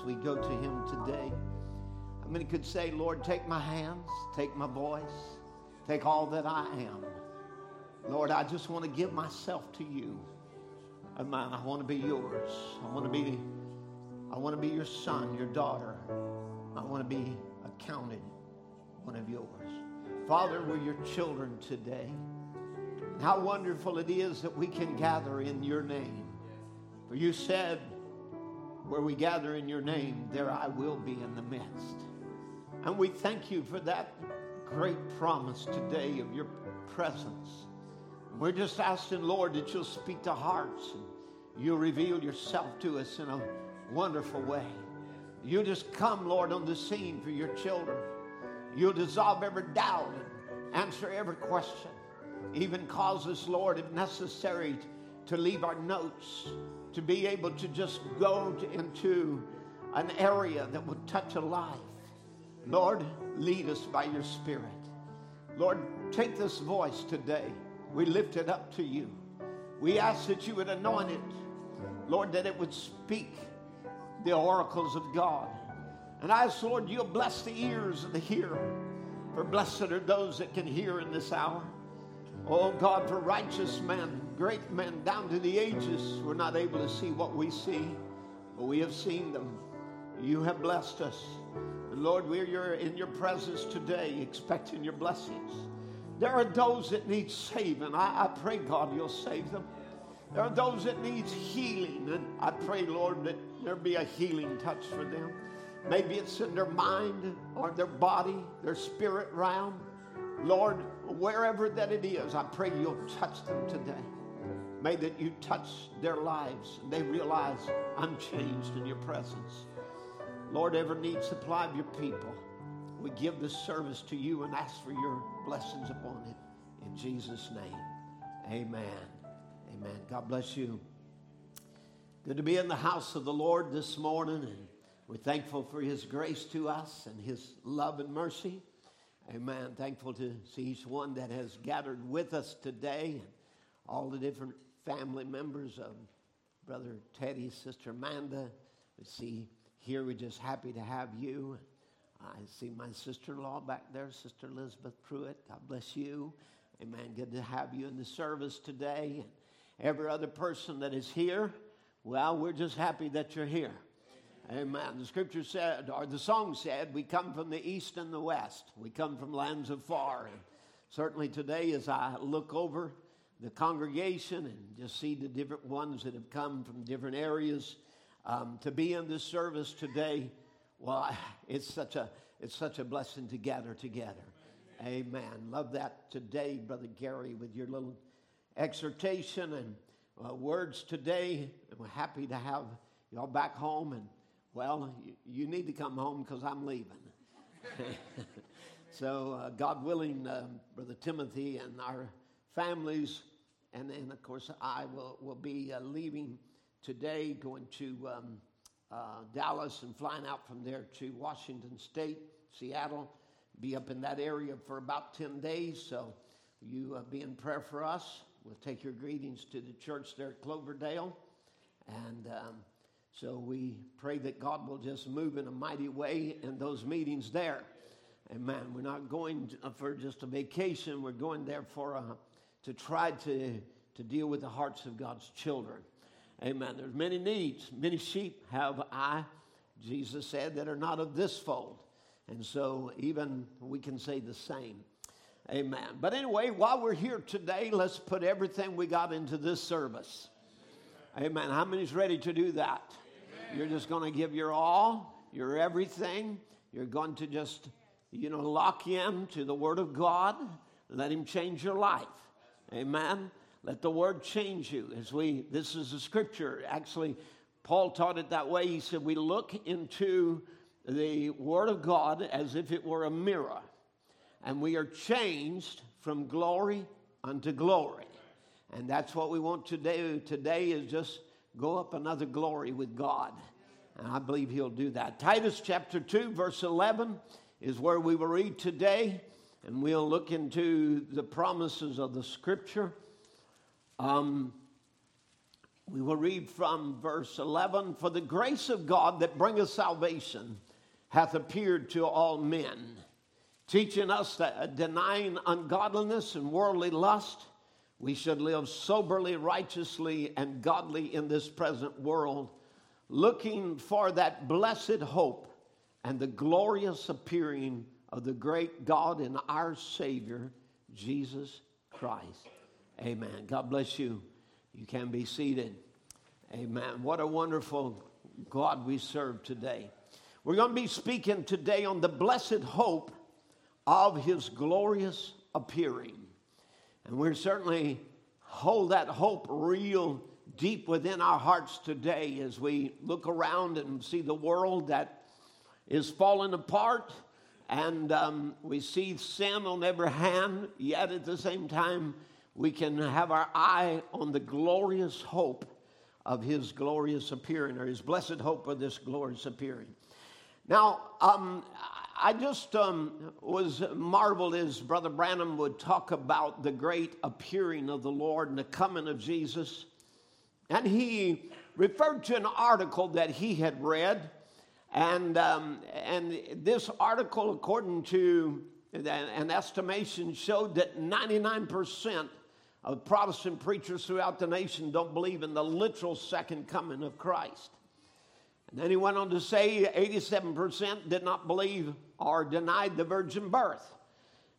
as we go to Him today? How many could say, Lord, take my hands, take my voice, take all that I am? Lord, I just want to give myself to you. Man, I want to be yours. I want to be, I want to be your son, your daughter. I want to be accounted one of yours. Father, we're your children today. How wonderful it is that we can gather in your name. For you said, where we gather in your name, there I will be in the midst. And we thank you for that great promise today of your presence. We're just asking, Lord, that you'll speak to hearts and you'll reveal yourself to us in a wonderful way. You'll just come, Lord, on the scene for your children. You'll dissolve every doubt and answer every question. Even cause us, Lord, if necessary, to leave our notes, to be able to just go to, into an area that would touch a life. Lord, lead us by your Spirit. Lord, take this voice today. We lift it up to you. We ask that you would anoint it, Lord, that it would speak the oracles of God. And I ask, Lord, you'll bless the ears of the hearer, for blessed are those that can hear in this hour. Oh God, for righteous men, great men down to the ages, we're not able to see what we see, but we have seen them. You have blessed us. And Lord, we're in your presence today, expecting your blessings. There are those that need saving. I, I pray, God, you'll save them. There are those that need healing, and I pray, Lord, that there be a healing touch for them. Maybe it's in their mind or their body, their spirit realm. Lord, wherever that it is, I pray you'll touch them today. May that you touch their lives and they realize I'm changed in your presence. Lord, ever need supply of your people. We give this service to you and ask for your blessings upon it. In Jesus' name, amen. Amen. God bless you. Good to be in the house of the Lord this morning, and we're thankful for his grace to us and his love and mercy. Amen. Thankful to see each one that has gathered with us today and all the different family members of Brother Teddy, Sister Amanda. We see here, we're just happy to have you. I see my sister in law back there, Sister Elizabeth Pruitt. God bless you. Amen. Good to have you in the service today. And every other person that is here, well, we're just happy that you're here. Amen. The scripture said, or the song said, we come from the east and the west. We come from lands afar. And certainly today, as I look over the congregation and just see the different ones that have come from different areas um, to be in this service today, well, it's such a it's such a blessing to gather together. Amen. Love that today, Brother Gary, with your little exhortation and uh, words today. We're happy to have y'all back home and well, you, you need to come home because I'm leaving. so, uh, God willing, uh, Brother Timothy and our families, and then, of course, I will, will be uh, leaving today, going to um, uh, Dallas and flying out from there to Washington State, Seattle, be up in that area for about 10 days. So, you uh, be in prayer for us. We'll take your greetings to the church there at Cloverdale. And um, so we pray that God will just move in a mighty way in those meetings there. Amen. We're not going for just a vacation. We're going there for a, to try to, to deal with the hearts of God's children. Amen. There's many needs. Many sheep have I, Jesus said, that are not of this fold. And so even we can say the same. Amen. But anyway, while we're here today, let's put everything we got into this service. Amen. How many's ready to do that? You're just going to give your all, your everything. You're going to just, you know, lock in to the Word of God. Let Him change your life. Amen. Let the Word change you. As we, this is a scripture. Actually, Paul taught it that way. He said, We look into the Word of God as if it were a mirror, and we are changed from glory unto glory. And that's what we want to do today is just go up another glory with God. And I believe He'll do that. Titus chapter 2, verse 11 is where we will read today, and we'll look into the promises of the Scripture. Um, We will read from verse 11 For the grace of God that bringeth salvation hath appeared to all men, teaching us that denying ungodliness and worldly lust, we should live soberly, righteously, and godly in this present world, looking for that blessed hope and the glorious appearing of the great God and our Savior, Jesus Christ. Amen. God bless you. You can be seated. Amen. What a wonderful God we serve today. We're going to be speaking today on the blessed hope of his glorious appearing. And we certainly hold that hope real deep within our hearts today as we look around and see the world that is falling apart and um, we see sin on every hand, yet at the same time, we can have our eye on the glorious hope of his glorious appearing, or his blessed hope of this glorious appearing. Now, um, I just um, was marveled as Brother Branham would talk about the great appearing of the Lord and the coming of Jesus. And he referred to an article that he had read. And, um, and this article, according to an estimation, showed that 99% of Protestant preachers throughout the nation don't believe in the literal second coming of Christ. And then he went on to say 87% did not believe or denied the virgin birth.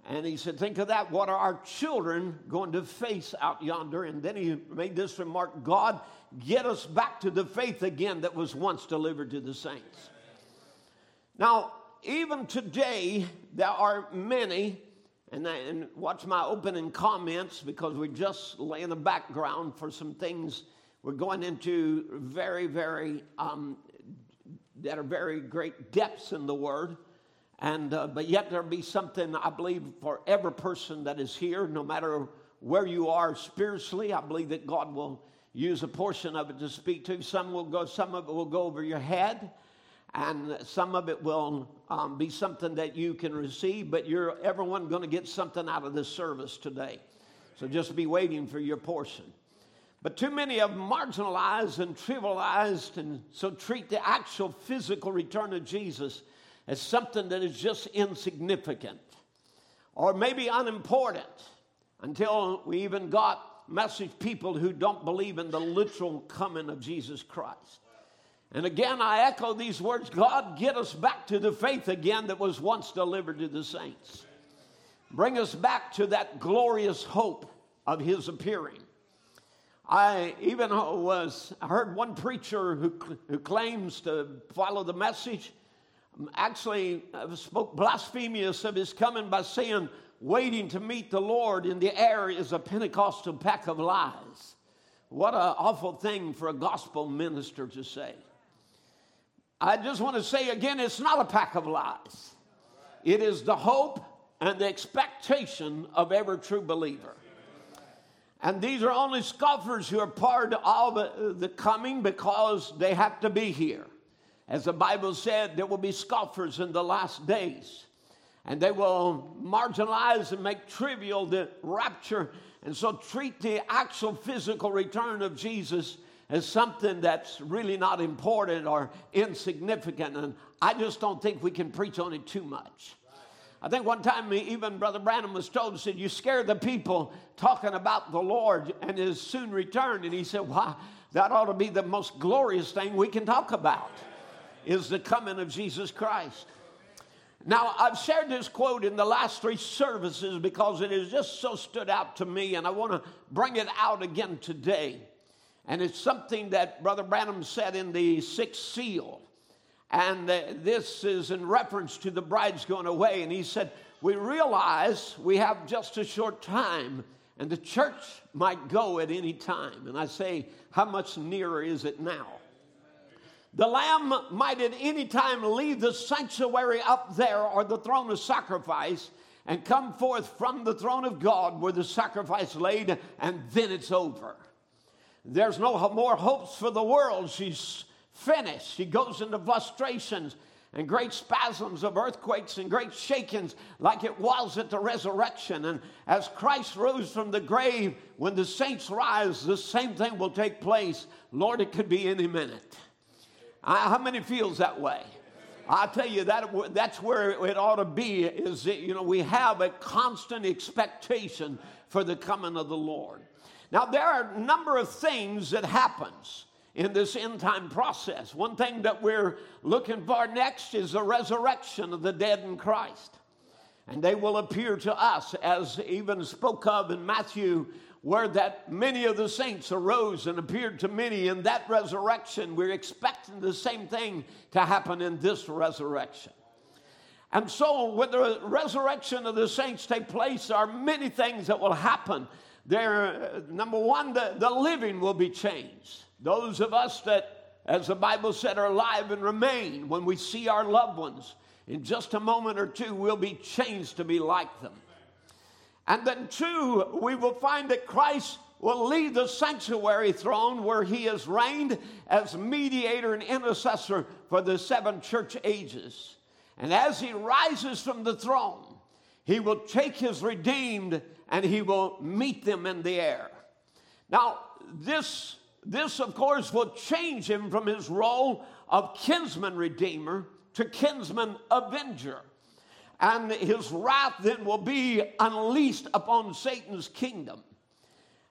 And he said, Think of that. What are our children going to face out yonder? And then he made this remark God, get us back to the faith again that was once delivered to the saints. Now, even today, there are many, and, and watch my opening comments because we're just laying the background for some things we're going into very, very, um, that are very great depths in the Word. And, uh, but yet there'll be something, I believe, for every person that is here, no matter where you are spiritually. I believe that God will use a portion of it to speak to you. Some will go, some of it will go over your head, and some of it will um, be something that you can receive. But you're everyone going to get something out of this service today. So just be waiting for your portion. But too many have marginalized and trivialized and so treat the actual physical return of Jesus as something that is just insignificant or maybe unimportant until we even got message people who don't believe in the literal coming of Jesus Christ. And again, I echo these words God, get us back to the faith again that was once delivered to the saints. Bring us back to that glorious hope of His appearing. I even was I heard one preacher who, who claims to follow the message actually uh, spoke blasphemous of his coming by saying, waiting to meet the Lord in the air is a Pentecostal pack of lies. What an awful thing for a gospel minister to say. I just want to say again, it's not a pack of lies. It is the hope and the expectation of every true believer. And these are only scoffers who are part of uh, the coming because they have to be here. As the Bible said, there will be scoffers in the last days, and they will marginalize and make trivial the rapture, and so treat the actual physical return of Jesus as something that's really not important or insignificant. And I just don't think we can preach on it too much. I think one time even Brother Branham was told, said, You scare the people talking about the Lord and his soon return. And he said, Why? That ought to be the most glorious thing we can talk about is the coming of Jesus Christ. Now, I've shared this quote in the last three services because it has just so stood out to me, and I want to bring it out again today. And it's something that Brother Branham said in the sixth seal. And this is in reference to the bride's going away. And he said, We realize we have just a short time, and the church might go at any time. And I say, How much nearer is it now? The lamb might at any time leave the sanctuary up there or the throne of sacrifice and come forth from the throne of God where the sacrifice laid, and then it's over. There's no more hopes for the world. She's finished. She goes into frustrations. and great spasms of earthquakes and great shakings like it was at the resurrection. And as Christ rose from the grave, when the saints rise, the same thing will take place. Lord, it could be any minute. how many feels that way? I tell you that that's where it ought to be. Is that, you know we have a constant expectation for the coming of the Lord. Now there are a number of things that happens in this end time process. One thing that we're looking for next is the resurrection of the dead in Christ. And they will appear to us, as even spoke of in Matthew, where that many of the saints arose and appeared to many in that resurrection. We're expecting the same thing to happen in this resurrection. And so, when the resurrection of the saints take place, there are many things that will happen. There, uh, number one, the, the living will be changed. Those of us that, as the Bible said, are alive and remain, when we see our loved ones, in just a moment or two, we'll be changed to be like them. And then, two, we will find that Christ will leave the sanctuary throne where he has reigned as mediator and intercessor for the seven church ages. And as he rises from the throne, he will take his redeemed and he will meet them in the air. Now, this this, of course, will change him from his role of kinsman redeemer to kinsman avenger. And his wrath then will be unleashed upon Satan's kingdom.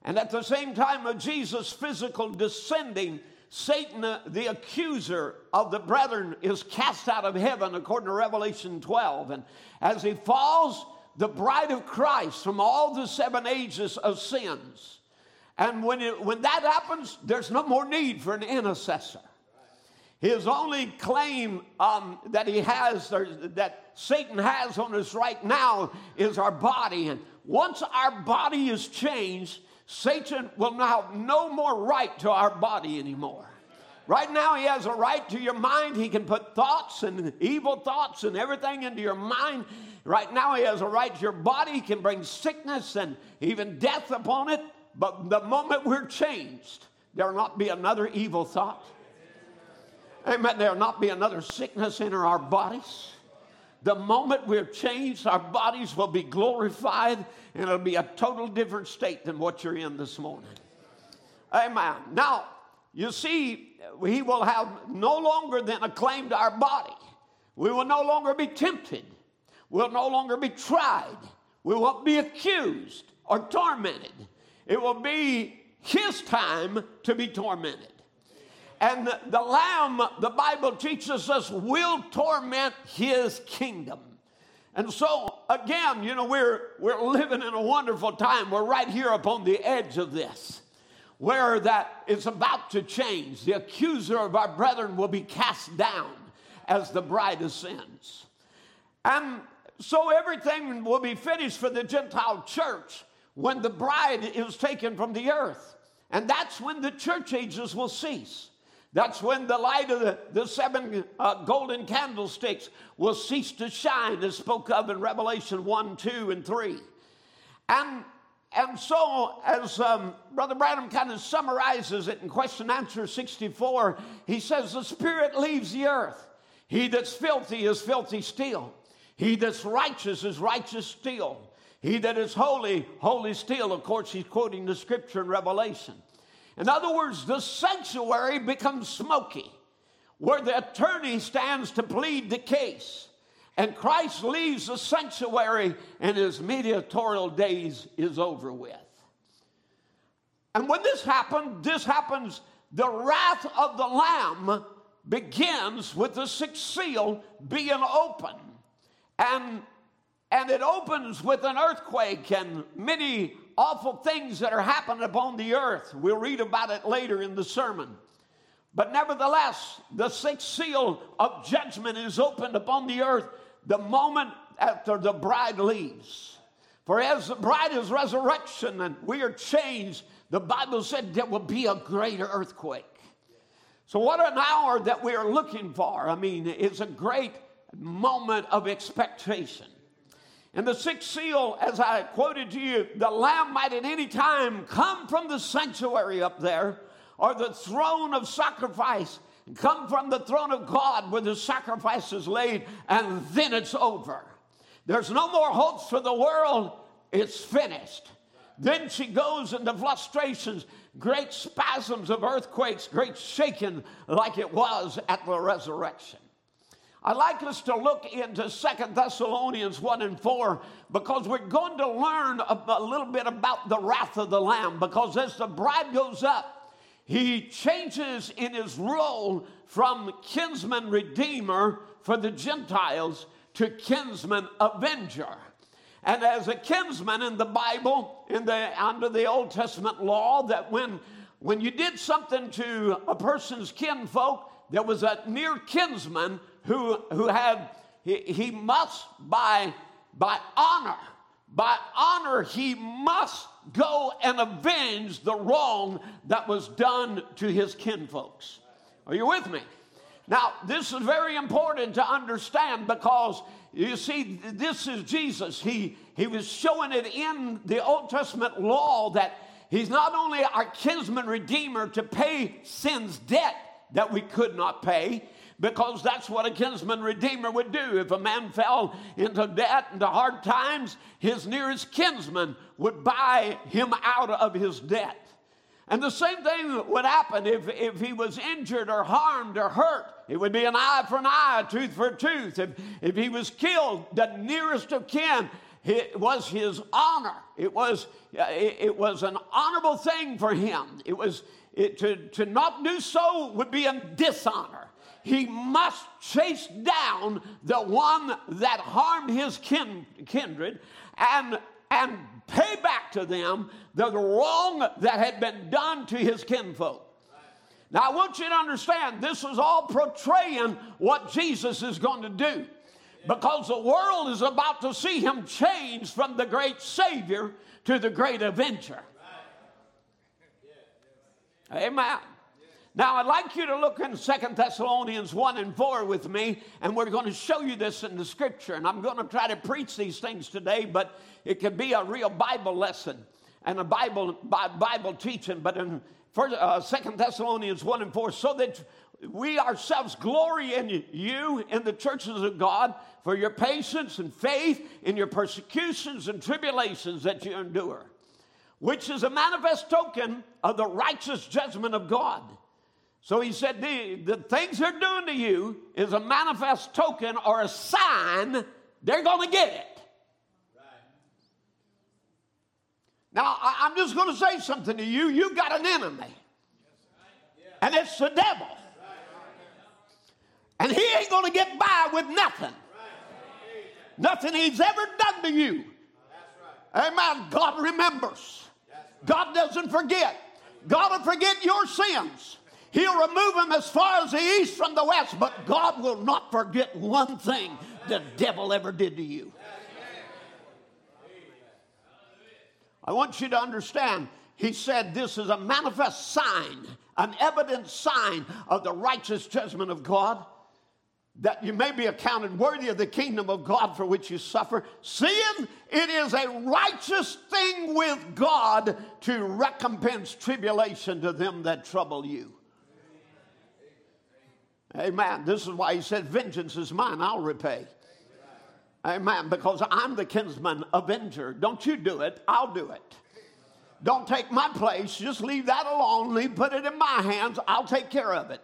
And at the same time of Jesus' physical descending, Satan, uh, the accuser of the brethren, is cast out of heaven, according to Revelation 12. And as he falls, the bride of Christ from all the seven ages of sins and when, it, when that happens, there's no more need for an intercessor. His only claim um, that he has, or that Satan has on us right now, is our body. And once our body is changed, Satan will now have no more right to our body anymore. Right now, he has a right to your mind. He can put thoughts and evil thoughts and everything into your mind. Right now, he has a right to your body. He can bring sickness and even death upon it. But the moment we're changed, there'll not be another evil thought. Amen. There'll not be another sickness in our bodies. The moment we're changed, our bodies will be glorified and it'll be a total different state than what you're in this morning. Amen. Now, you see, he will have no longer then a claim to our body. We will no longer be tempted. We'll no longer be tried. We won't be accused or tormented. It will be his time to be tormented. And the, the Lamb, the Bible teaches us, will torment his kingdom. And so, again, you know, we're, we're living in a wonderful time. We're right here upon the edge of this, where that is about to change. The accuser of our brethren will be cast down as the bride ascends. And so everything will be finished for the Gentile church when the bride is taken from the earth. And that's when the church ages will cease. That's when the light of the, the seven uh, golden candlesticks will cease to shine, as spoke of in Revelation 1, 2, and 3. And, and so, as um, Brother Branham kind of summarizes it in question answer 64, he says, The Spirit leaves the earth. He that's filthy is filthy still. He that's righteous is righteous still. He that is holy, holy still. Of course, he's quoting the scripture in Revelation. In other words, the sanctuary becomes smoky, where the attorney stands to plead the case. And Christ leaves the sanctuary, and his mediatorial days is over with. And when this happens, this happens, the wrath of the Lamb begins with the sixth seal being open. And and it opens with an earthquake and many awful things that are happening upon the earth. We'll read about it later in the sermon. But nevertheless, the sixth seal of judgment is opened upon the earth the moment after the bride leaves. For as the bride is resurrection and we are changed, the Bible said there will be a greater earthquake. So, what an hour that we are looking for. I mean, it's a great moment of expectation. And the sixth seal, as I quoted to you, the Lamb might at any time come from the sanctuary up there or the throne of sacrifice come from the throne of God where the sacrifice is laid, and then it's over. There's no more hopes for the world, it's finished. Then she goes into frustrations, great spasms of earthquakes, great shaking like it was at the resurrection. I'd like us to look into Second Thessalonians 1 and 4 because we're going to learn a, a little bit about the wrath of the Lamb. Because as the bride goes up, he changes in his role from kinsman redeemer for the Gentiles to kinsman avenger. And as a kinsman in the Bible, in the, under the Old Testament law, that when, when you did something to a person's kinfolk, there was a near kinsman who, who had, he, he must by, by honor, by honor, he must go and avenge the wrong that was done to his kinfolks. Are you with me? Now, this is very important to understand because you see, this is Jesus. He, he was showing it in the Old Testament law that he's not only our kinsman redeemer to pay sin's debt that we could not pay, because that's what a kinsman redeemer would do. If a man fell into debt, into hard times, his nearest kinsman would buy him out of his debt. And the same thing would happen if, if he was injured or harmed or hurt. It would be an eye for an eye, a tooth for a tooth. If, if he was killed, the nearest of kin it was his honor. It was, uh, it, it was an honorable thing for him. It was it, to, to not do so would be a dishonor he must chase down the one that harmed his kin, kindred and, and pay back to them the wrong that had been done to his kinfolk. Now, I want you to understand this is all portraying what Jesus is going to do because the world is about to see him change from the great Savior to the great Avenger. Amen. Now, I'd like you to look in Second Thessalonians 1 and 4 with me, and we're going to show you this in the scripture. And I'm going to try to preach these things today, but it could be a real Bible lesson and a Bible, Bible teaching. But in uh, 2 Thessalonians 1 and 4, so that we ourselves glory in you in the churches of God for your patience and faith in your persecutions and tribulations that you endure, which is a manifest token of the righteous judgment of God so he said, the, the things they're doing to you is a manifest token or a sign they're going to get it. Now, I, am just going to say something to you. You've got an enemy, and it's the devil. And he ain't going to get by with nothing. Nothing he's ever done to you. Amen. God remembers. God doesn't forget. God will forget your sins. He'll remove them as far as the east from the west, but God will not forget one thing the devil ever did to you. I want you to understand, he said this is a manifest sign, an evident sign of the righteous judgment of God, that you may be accounted worthy of the kingdom of God for which you suffer, seeing it is a righteous thing with God to recompense tribulation to them that trouble you. Amen. This is why he said, Vengeance is mine, I'll repay. Amen. Because I'm the kinsman avenger. Don't you do it, I'll do it. Don't take my place, just leave that alone, leave, put it in my hands, I'll take care of it.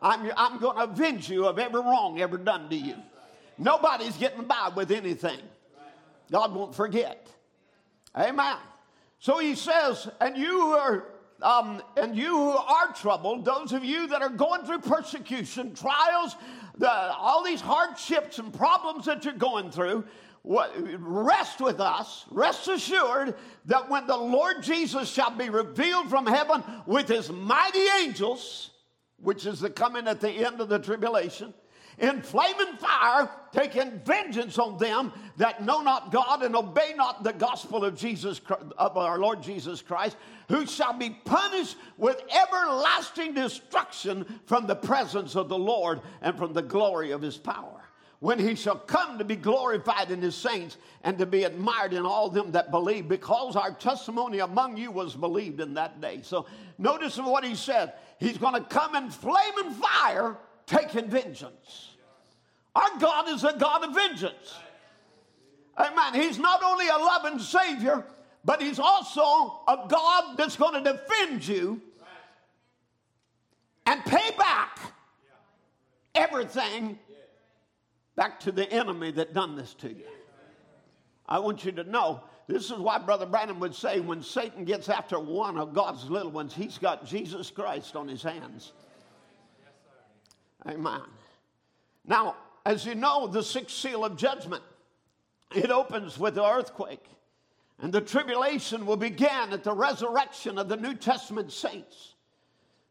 I'm, I'm going to avenge you of every wrong ever done to you. Nobody's getting by with anything. God won't forget. Amen. So he says, and you are um, and you who are troubled, those of you that are going through persecution, trials, the, all these hardships and problems that you're going through, what, rest with us, rest assured that when the Lord Jesus shall be revealed from heaven with his mighty angels, which is the coming at the end of the tribulation, in flaming fire, taking vengeance on them that know not God and obey not the gospel of Jesus of our Lord Jesus Christ, who shall be punished with everlasting destruction from the presence of the Lord and from the glory of his power. When he shall come to be glorified in his saints and to be admired in all them that believe, because our testimony among you was believed in that day. So notice what he said. He's going to come in flaming fire, taking vengeance. Our God is a God of vengeance. Amen. He's not only a loving Savior, but He's also a God that's going to defend you and pay back everything back to the enemy that done this to you. I want you to know this is why Brother Branham would say when Satan gets after one of God's little ones, he's got Jesus Christ on his hands. Amen. Now, as you know, the sixth seal of judgment, it opens with the earthquake. And the tribulation will begin at the resurrection of the New Testament saints.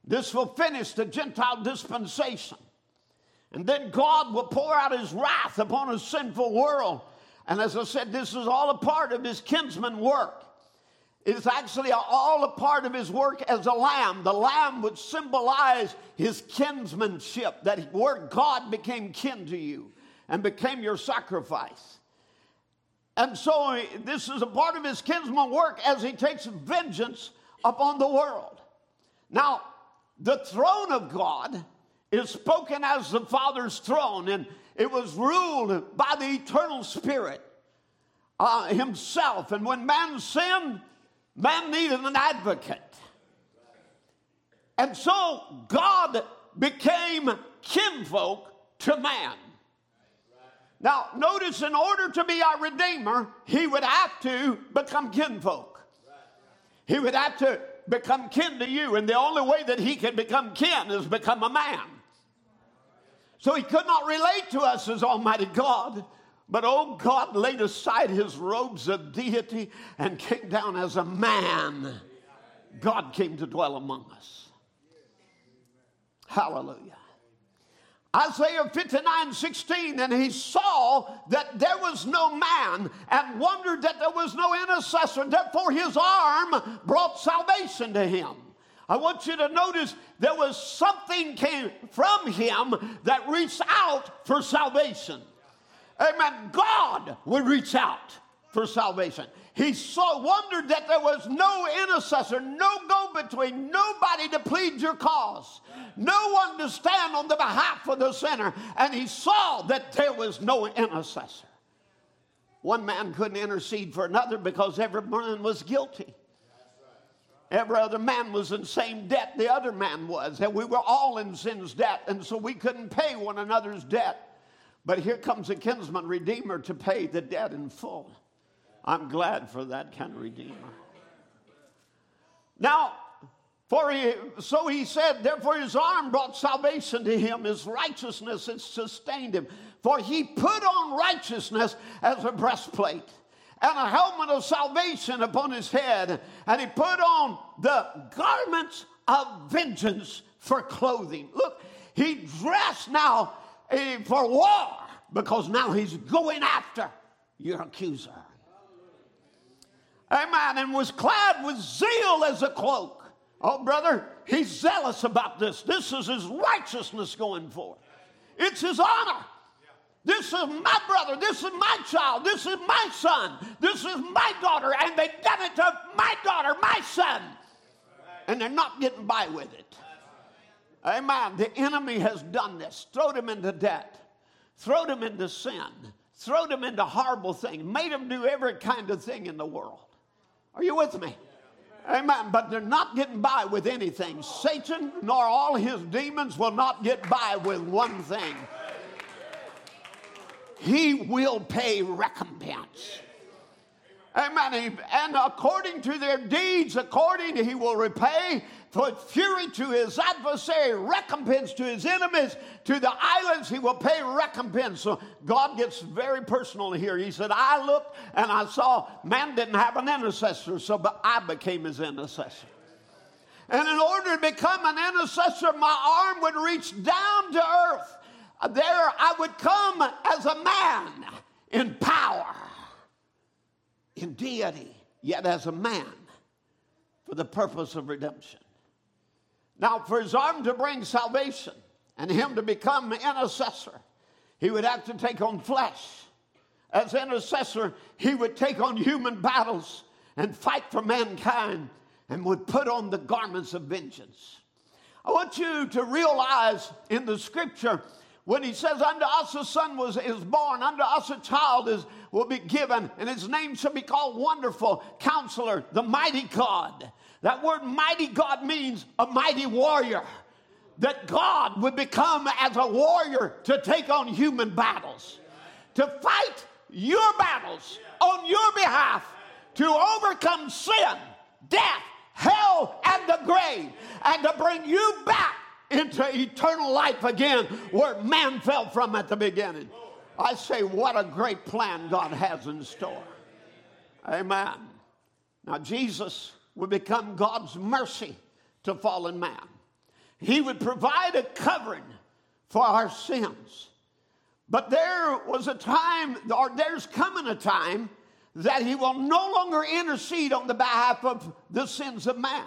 This will finish the Gentile dispensation. And then God will pour out his wrath upon a sinful world and as I said, this is all a part of his kinsman work. It's actually all a part of his work as a lamb. The lamb would symbolize his kinsmanship, that where God became kin to you and became your sacrifice. And so this is a part of his kinsman work as he takes vengeance upon the world. Now, the throne of God is spoken as the Father's throne, and it was ruled by the eternal Spirit uh, Himself. And when man sinned, man needed an advocate. And so God became kinfolk to man. Now, notice in order to be our Redeemer, He would have to become kinfolk. He would have to become kin to you. And the only way that He could become kin is become a man. So he could not relate to us as Almighty God. But oh, God laid aside his robes of deity and came down as a man. God came to dwell among us. Hallelujah. Isaiah 59 16, and he saw that there was no man and wondered that there was no intercessor. Therefore, his arm brought salvation to him. I want you to notice there was something came from him that reached out for salvation. Amen. God would reach out for salvation. He so wondered that there was no intercessor, no go between, nobody to plead your cause, no one to stand on the behalf of the sinner. And he saw that there was no intercessor. One man couldn't intercede for another because every man was guilty. Every other man was in same debt the other man was, and we were all in sin's debt, and so we couldn't pay one another's debt. But here comes a kinsman redeemer to pay the debt in full. I'm glad for that kind of redeemer. Now, for he, so he said, therefore his arm brought salvation to him, his righteousness has sustained him. For he put on righteousness as a breastplate and a helmet of salvation upon his head, and he put on the garments of vengeance for clothing. Look, he dressed now for war because now he's going after your accuser. Amen. And was clad with zeal as a cloak. Oh, brother, he's zealous about this. This is his righteousness going forth. It's his honor. This is my brother. This is my child. This is my son. This is my daughter. And they done it to my daughter, my son. And they're not getting by with it. Amen. The enemy has done this, thrown him into debt, thrown him into sin, thrown him into horrible things, made him do every kind of thing in the world. Are you with me? Amen. But they're not getting by with anything. Satan nor all his demons will not get by with one thing he will pay recompense. Amen. And according to their deeds, according he will repay for fury to his adversary, recompense to his enemies, to the islands, he will pay recompense. So God gets very personal here. He said, I looked and I saw man didn't have an intercessor, so I became his intercessor. And in order to become an intercessor, my arm would reach down to earth there I would come as a man in power, in deity, yet as a man for the purpose of redemption. Now, for his arm to bring salvation and him to become intercessor, he would have to take on flesh. As intercessor, he would take on human battles and fight for mankind and would put on the garments of vengeance. I want you to realize in the scripture when he says, Unto us a son was, is born, unto us a child is, will be given, and his name shall be called Wonderful, Counselor, the Mighty God. That word mighty God means a mighty warrior. That God would become as a warrior to take on human battles, to fight your battles on your behalf, to overcome sin, death, hell, and the grave, and to bring you back into eternal life again where man fell from at the beginning. I say, what a great plan God has in store. Amen. Now, Jesus would become God's mercy to fallen man. He would provide a covering for our sins. But there was a time, or there's coming a time, that he will no longer intercede on the behalf of the sins of man.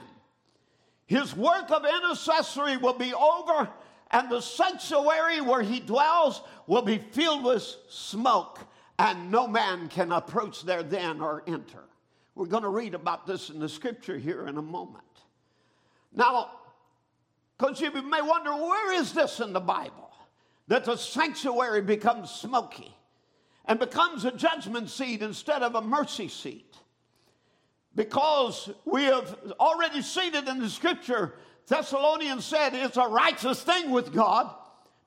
His work of intercessory will be over, and the sanctuary where he dwells will be filled with smoke, and no man can approach there then or enter. We're going to read about this in the scripture here in a moment. Now, because you may wonder, where is this in the Bible? That the sanctuary becomes smoky and becomes a judgment seat instead of a mercy seat because we have already seen it in the scripture. Thessalonians said it's a righteous thing with God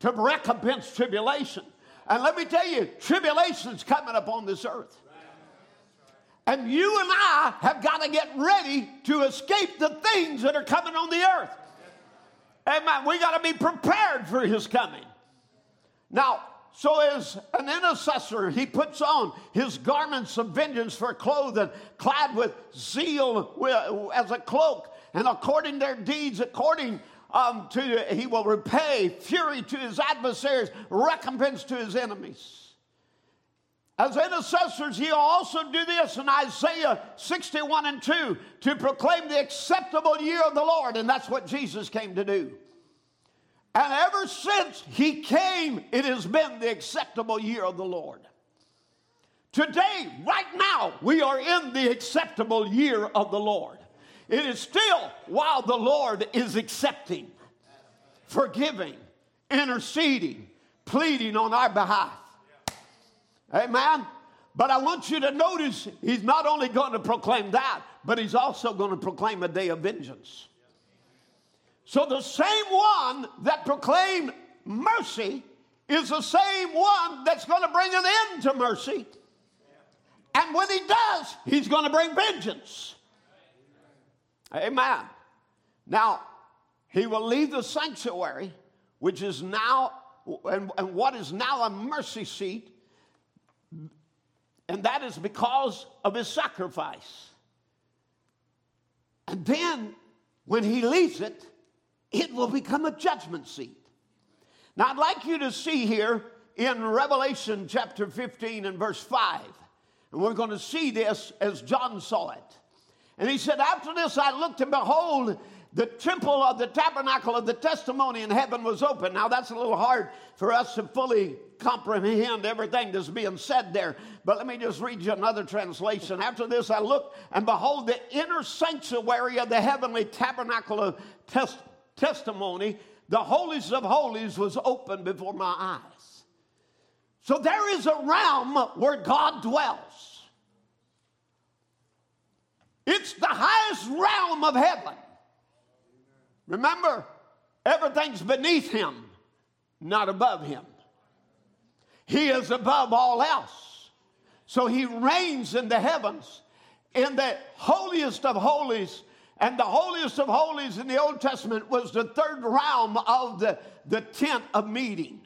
to recompense tribulation. And let me tell you, tribulation's coming upon this earth. And you and I have got to get ready to escape the things that are coming on the earth. Amen. We got to be prepared for his coming. Now, so as an intercessor, he puts on his garments of vengeance for clothing, clad with zeal as a cloak, and according their deeds, according um, to he will repay fury to his adversaries, recompense to his enemies. As intercessors, he'll also do this in Isaiah 61 and 2 to proclaim the acceptable year of the Lord, and that's what Jesus came to do. And ever since he came, it has been the acceptable year of the Lord. Today, right now, we are in the acceptable year of the Lord. It is still while the Lord is accepting, forgiving, interceding, pleading on our behalf. Amen. But I want you to notice he's not only going to proclaim that, but he's also going to proclaim a day of vengeance. So the same one that proclaimed mercy is the same one that's going to bring an end to mercy. And when he does, he's going to bring vengeance. Amen. Now, he will leave the sanctuary, which is now, and, and what is now a mercy seat, and that is because of his sacrifice. And then, when he leaves it, it will become a judgment seat. Now, I'd like you to see here in Revelation chapter 15 and verse 5, and we're going to see this as John saw it. And he said, After this I looked, and behold, the temple of the tabernacle of the testimony in heaven was open. Now, that's a little hard for us to fully comprehend everything that's being said there. But let me just read you another translation. After this, I looked, and behold, the inner sanctuary of the heavenly tabernacle of testimony testimony, the holiest of holies was open before my eyes. So there is a realm where God dwells. It's the highest realm of heaven. Remember, everything's beneath him, not above him. He is above all else. So he reigns in the heavens. In the holiest of holies and the holiest of holies in the Old Testament was the third realm of the, the tent of meeting.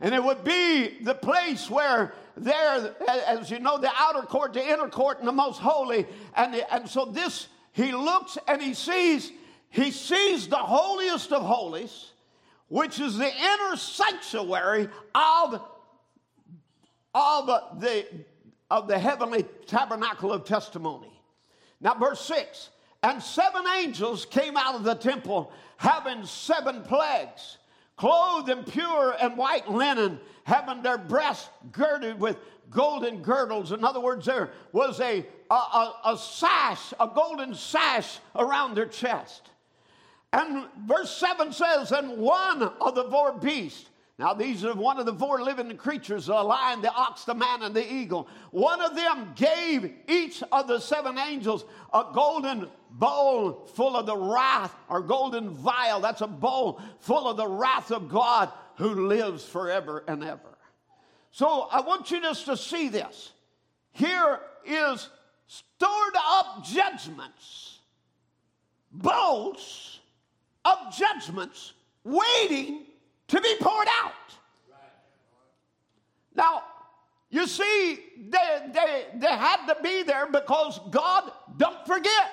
And it would be the place where there, as you know, the outer court, the inner court, and the most holy. And, the, and so this, he looks and he sees, he sees the holiest of holies, which is the inner sanctuary of, of, the, of the heavenly tabernacle of testimony. Now, verse 6 and seven angels came out of the temple having seven plagues, clothed in pure and white linen, having their breasts girded with golden girdles. In other words, there was a, a, a, a sash, a golden sash around their chest. And verse 7 says, And one of the four beasts, now these are one of the four living creatures the lion, the ox, the man, and the eagle. One of them gave each of the seven angels a golden bowl full of the wrath, or golden vial. That's a bowl full of the wrath of God who lives forever and ever. So I want you just to see this. Here is stored up judgments, bowls of judgments waiting to be poured out. Now, you see, they, they, they had to be there because God don't forget.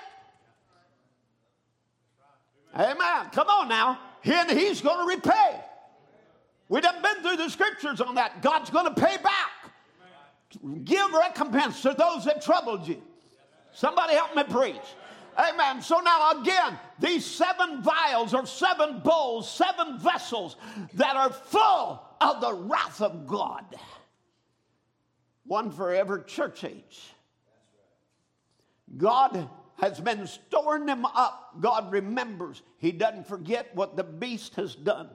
Amen. Come on now. He, he's going to repay. We have been through the scriptures on that. God's going to pay back. Give recompense to those that troubled you. Somebody help me preach. Amen. So now again, these seven vials or seven bowls, seven vessels that are full of the wrath of God. One for every church age. God has been storing them up. God remembers. He doesn't forget what the beast has done,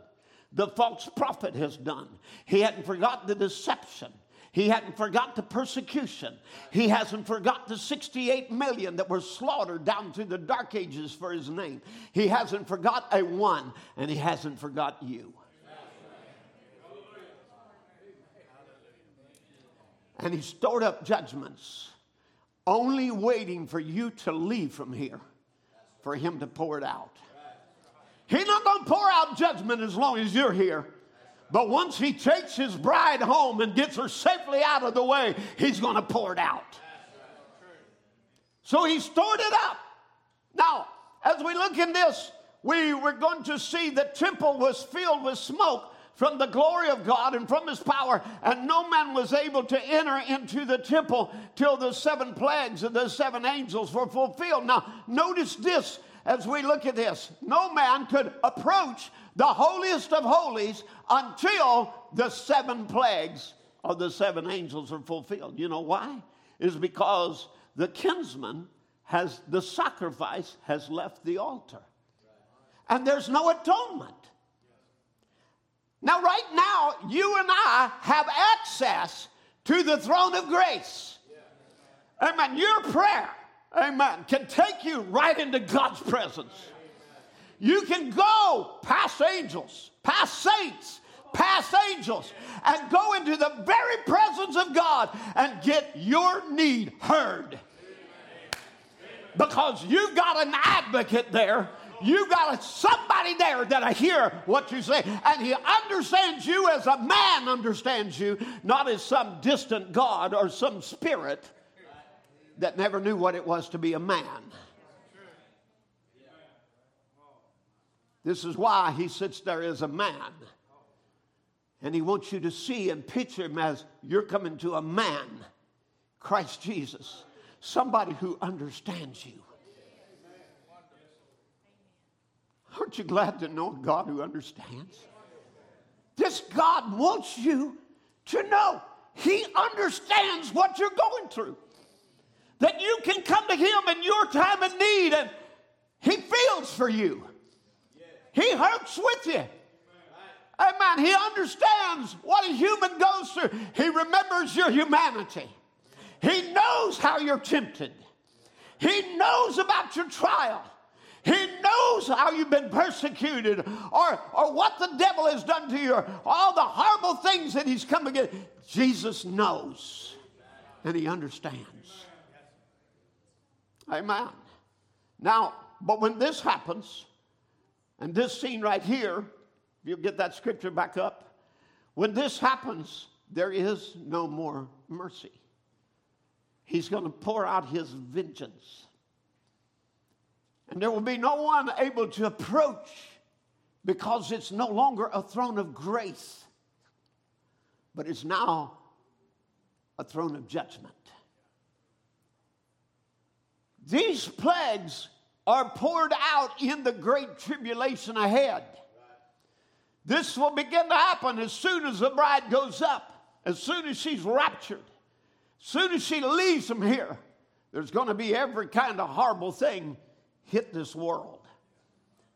the false prophet has done. He hadn't forgotten the deception. He hadn't forgot the persecution. He hasn't forgot the 68 million that were slaughtered down through the dark ages for his name. He hasn't forgot a one, and he hasn't forgot you. And he stored up judgments, only waiting for you to leave from here for him to pour it out. He's not going to pour out judgment as long as you're here. But once he takes his bride home and gets her safely out of the way, he's going to pour it out. So he stored it up. Now, as we look in this, we were going to see the temple was filled with smoke from the glory of God and from his power, and no man was able to enter into the temple till the seven plagues of the seven angels were fulfilled. Now, notice this as we look at this no man could approach the holiest of holies until the seven plagues of the seven angels are fulfilled. You know why? Is because the kinsman has, the sacrifice has left the altar. And there's no atonement. Now, right now, you and I have access to the throne of grace. Amen. Your prayer, amen, can take you right into God's presence. You can go past angels, past saints, past angels, and go into the very presence of God and get your need heard. Because you've got an advocate there. You've got somebody there that'll hear what you say. And he understands you as a man understands you, not as some distant God or some spirit that never knew what it was to be a man. This is why he sits there as a man. And he wants you to see and picture him as you're coming to a man, Christ Jesus, somebody who understands you. Aren't you glad to know a God who understands? This God wants you to know He understands what you're going through. That you can come to Him in your time of need and He feels for you. He hurts with you. Amen. He understands what a human goes through. He remembers your humanity. He knows how you're tempted. He knows about your trial. He knows how you've been persecuted or, or what the devil has done to you or all the horrible things that he's come against. Jesus knows and he understands. Amen. Now, but when this happens, and this scene right here, if you get that scripture back up, when this happens, there is no more mercy. He's going to pour out his vengeance. And there will be no one able to approach because it's no longer a throne of grace, but it's now a throne of judgment. These plagues are poured out in the great tribulation ahead. This will begin to happen as soon as the bride goes up, as soon as she's raptured, as soon as she leaves them here. There's going to be every kind of horrible thing hit this world.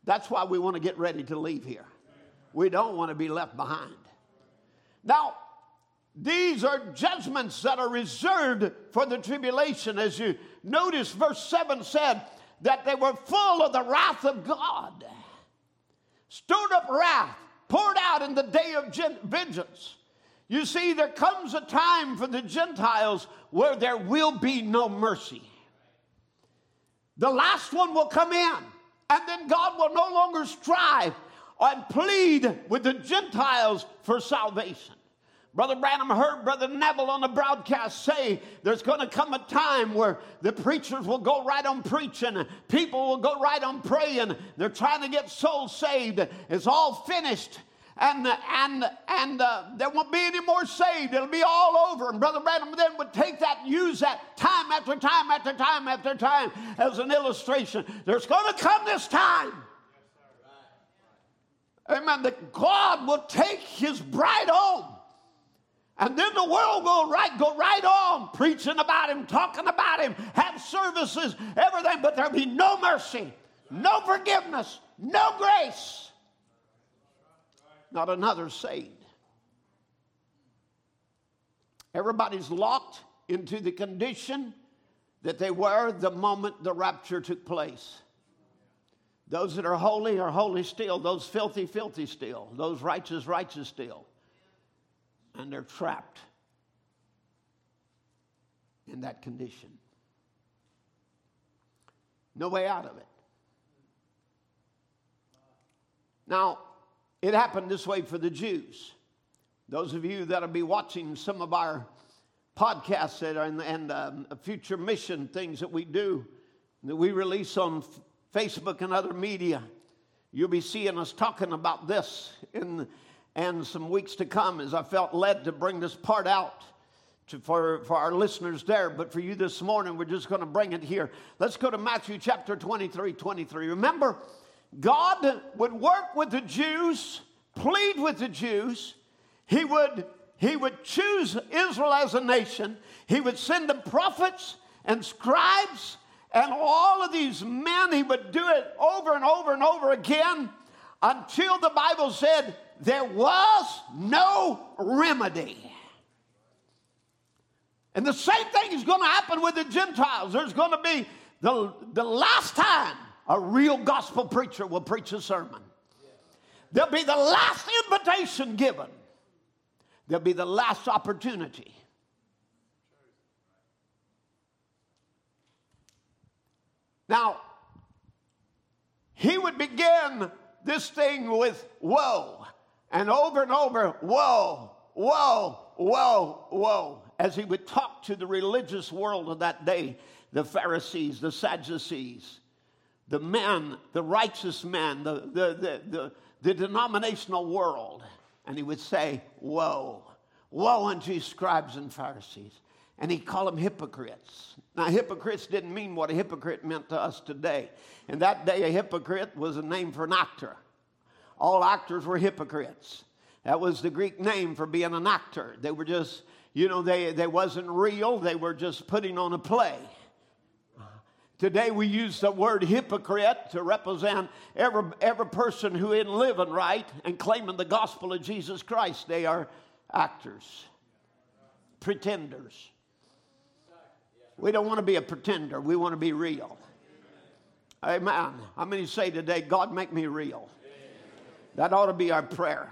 That's why we want to get ready to leave here. We don't want to be left behind. Now, these are judgments that are reserved for the tribulation. As you notice, verse 7 said that they were full of the wrath of God, stored up wrath, poured out in the day of vengeance. You see, there comes a time for the Gentiles where there will be no mercy. The last one will come in, and then God will no longer strive and plead with the Gentiles for salvation. Brother Branham heard Brother Neville on the broadcast say there's going to come a time where the preachers will go right on preaching, people will go right on praying. They're trying to get souls saved. It's all finished. And, and, and uh, there won't be any more saved. It'll be all over. And Brother Branham then would take that and use that time after time after time after time as an illustration. There's going to come this time. Amen. That God will take his bride home. And then the world will right, go right on preaching about him, talking about him, have services, everything, but there'll be no mercy, no forgiveness, no grace. Not another saved. Everybody's locked into the condition that they were the moment the rapture took place. Those that are holy are holy still, those filthy, filthy still, those righteous, righteous still and they're trapped in that condition. No way out of it. Now, it happened this way for the Jews. Those of you that'll be watching some of our podcasts and, and um, future mission things that we do, that we release on Facebook and other media, you'll be seeing us talking about this in and some weeks to come as I felt led to bring this part out to, for, for our listeners there. But for you this morning, we're just going to bring it here. Let's go to Matthew chapter 23 23. Remember, God would work with the Jews, plead with the Jews. He would, he would choose Israel as a nation. He would send the prophets and scribes and all of these men. He would do it over and over and over again until the Bible said there was no remedy. And the same thing is going to happen with the Gentiles. There's going to be the, the last time a real gospel preacher will preach a sermon. There'll be the last invitation given. There'll be the last opportunity. Now, he would begin this thing with woe. And over and over, whoa, whoa, whoa, whoa, As he would talk to the religious world of that day, the Pharisees, the Sadducees, the men, the righteous men, the, the, the, the, denominational world. And he would say, Woe, woe unto you, scribes and Pharisees. And he'd call them hypocrites. Now, hypocrites didn't mean what a hypocrite meant to us today. In that day, a hypocrite was a name for an actor all actors were hypocrites. That was the Greek name for being an actor. They were just, you know, they, they wasn't real, they were just putting on a play. Today we use the word hypocrite to represent every, every person who isn't living right and claiming the gospel of Jesus Christ. They are actors, pretenders. We don't want to be a pretender, we want to be real. Amen. How many say today, God, make me real? That ought to be our prayer.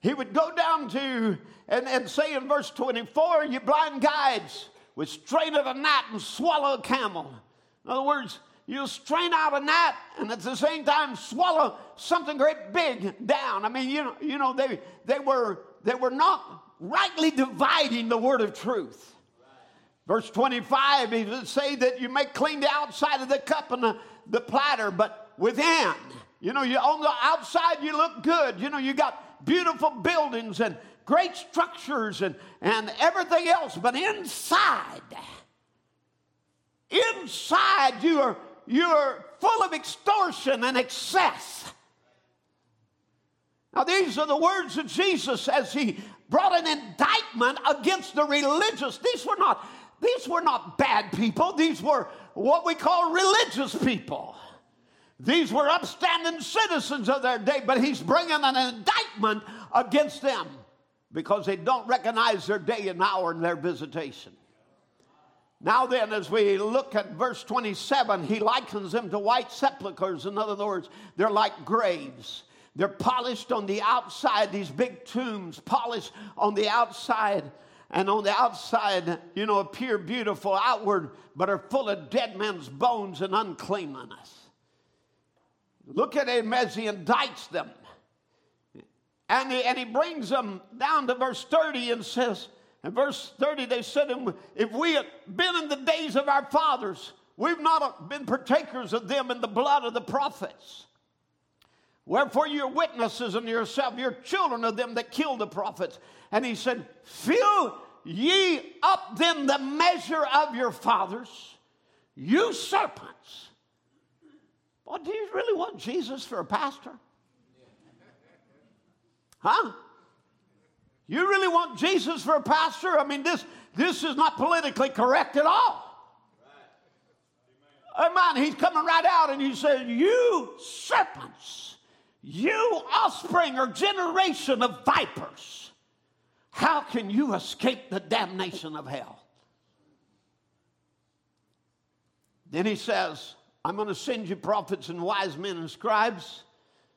He would go down to and, and say in verse 24, You blind guides would strain at a gnat and swallow a camel. In other words, you strain out a gnat and at the same time swallow something great big down. I mean, you know, you know they, they, were, they were not rightly dividing the word of truth. Verse 25, he would say that you may clean the outside of the cup and the, the platter, but within you know, you on the outside you look good. You know, you got beautiful buildings and great structures and, and everything else, but inside, inside you are you're full of extortion and excess. Now, these are the words of Jesus as he brought an indictment against the religious. These were not, these were not bad people, these were what we call religious people. These were upstanding citizens of their day, but he's bringing an indictment against them because they don't recognize their day and hour and their visitation. Now, then, as we look at verse 27, he likens them to white sepulchres. In other words, they're like graves. They're polished on the outside, these big tombs, polished on the outside, and on the outside, you know, appear beautiful outward, but are full of dead men's bones and uncleanness. Look at him as he indicts them. And he, and he brings them down to verse 30 and says, in verse 30, they said, If we had been in the days of our fathers, we've not been partakers of them in the blood of the prophets. Wherefore you're witnesses unto yourself, you're children of them that killed the prophets. And he said, Fill ye up then the measure of your fathers, you serpents. Well, do you really want Jesus for a pastor? Huh? You really want Jesus for a pastor? I mean, this, this is not politically correct at all. Amen. He's coming right out and he says, You serpents, you offspring or generation of vipers, how can you escape the damnation of hell? Then he says, I'm going to send you prophets and wise men and scribes.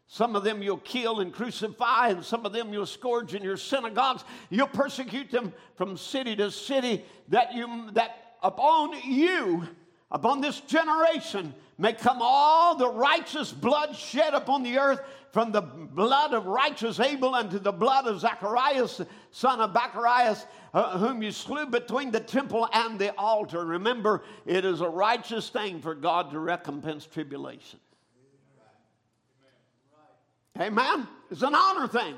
Some of them you'll kill and crucify, and some of them you'll scourge in your synagogues. You'll persecute them from city to city, that you that upon you, upon this generation, may come all the righteous blood shed upon the earth, from the blood of righteous Abel unto the blood of Zacharias, son of Barachias, uh, whom you slew between the temple and the altar. Remember, it is a righteous thing for God to recompense tribulation. Amen. It's an honor thing.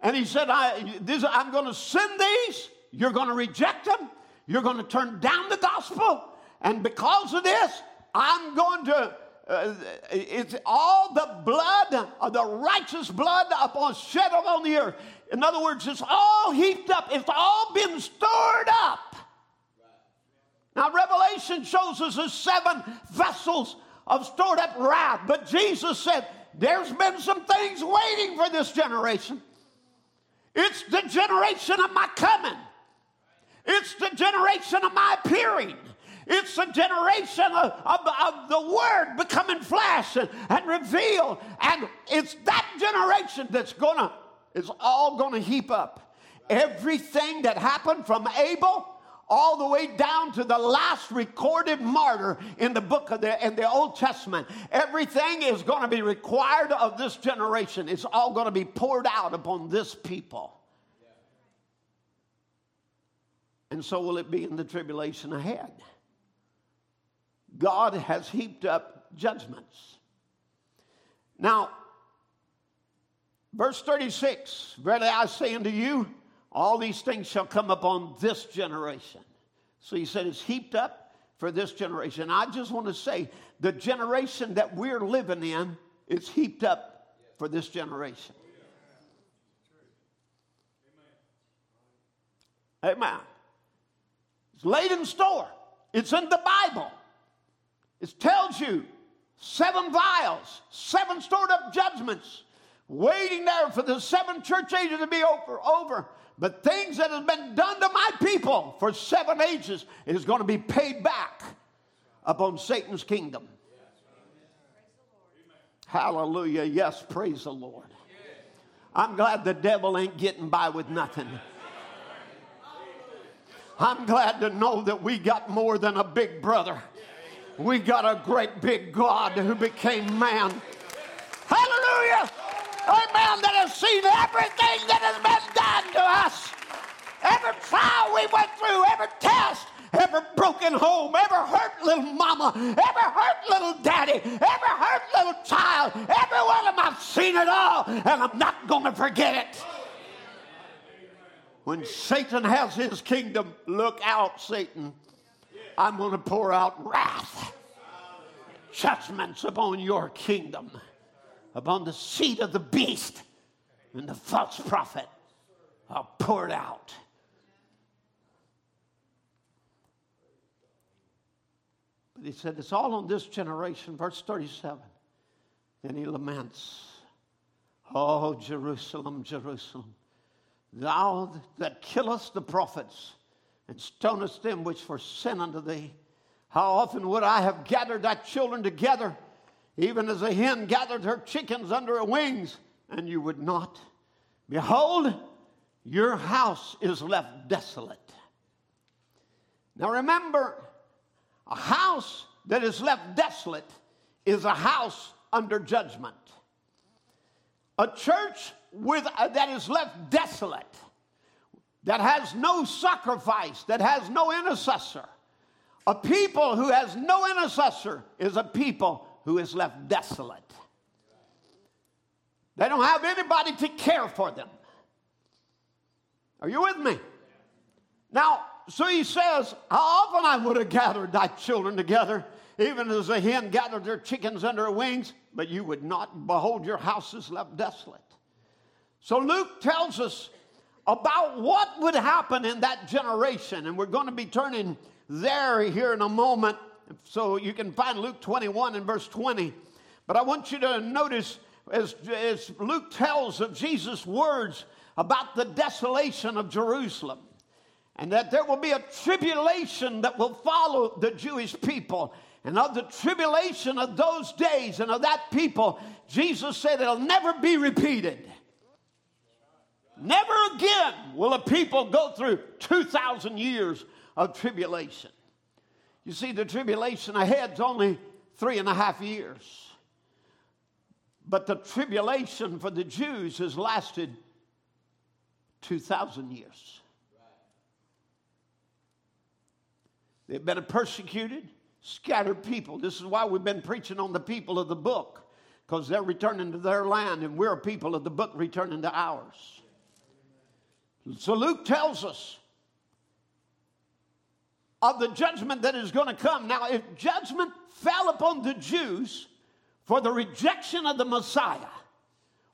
And he said, I, this, I'm going to send these. You're going to reject them. You're going to turn down the gospel. And because of this, I'm going to uh, it's all the blood, uh, the righteous blood upon shed upon the earth. In other words, it's all heaped up. It's all been stored up. Now, Revelation shows us the seven vessels of stored up wrath. But Jesus said, there's been some things waiting for this generation. It's the generation of my coming. It's the generation of my appearing. It's a generation of, of, of the Word becoming flesh and, and revealed. And it's that generation that's gonna, it's all gonna heap up. Everything that happened from Abel all the way down to the last recorded martyr in the book of the in the Old Testament. Everything is going to be required of this generation. It's all going to be poured out upon this people. And so will it be in the tribulation ahead. God has heaped up judgments. Now, verse 36 Verily I say unto you, all these things shall come upon this generation. So he said it's heaped up for this generation. I just want to say the generation that we're living in is heaped up for this generation. Amen. It's laid in store. It's in the Bible. It tells you seven vials, seven stored up judgments, waiting there for the seven church ages to be over. over. But things that have been done to my people for seven ages is going to be paid back upon Satan's kingdom. Hallelujah. Yes, praise the Lord. I'm glad the devil ain't getting by with nothing. I'm glad to know that we got more than a big brother. We got a great big God who became man. Hallelujah. Amen. That has seen everything that has been done to us. Every trial we went through, every test, every broken home, every hurt little mama, every hurt little daddy, every hurt little child, every one of them, I've seen it all, and I'm not going to forget it. When Satan has his kingdom, look out, Satan. I'm going to pour out wrath, judgments upon your kingdom, upon the seed of the beast and the false prophet. I'll pour it out. But he said, It's all on this generation. Verse 37. Then he laments, Oh, Jerusalem, Jerusalem, thou that killest the prophets and stonest them which were sin unto thee. How often would I have gathered thy children together, even as a hen gathered her chickens under her wings, and you would not? Behold, your house is left desolate. Now remember, a house that is left desolate is a house under judgment. A church with, uh, that is left desolate, that has no sacrifice, that has no intercessor. A people who has no intercessor is a people who is left desolate. They don't have anybody to care for them. Are you with me? Now, so he says, How often I would have gathered thy children together, even as a hen gathered their chickens under her wings, but you would not. Behold, your house is left desolate. So Luke tells us about what would happen in that generation, and we're going to be turning there here in a moment. So you can find Luke 21 and verse 20. But I want you to notice as, as Luke tells of Jesus' words about the desolation of Jerusalem and that there will be a tribulation that will follow the Jewish people. And of the tribulation of those days and of that people, Jesus said it'll never be repeated. Never again will a people go through 2,000 years of tribulation. You see, the tribulation ahead is only three and a half years. But the tribulation for the Jews has lasted 2,000 years. They've been a persecuted, scattered people. This is why we've been preaching on the people of the book, because they're returning to their land, and we're a people of the book returning to ours. So Luke tells us of the judgment that is going to come. Now, if judgment fell upon the Jews for the rejection of the Messiah,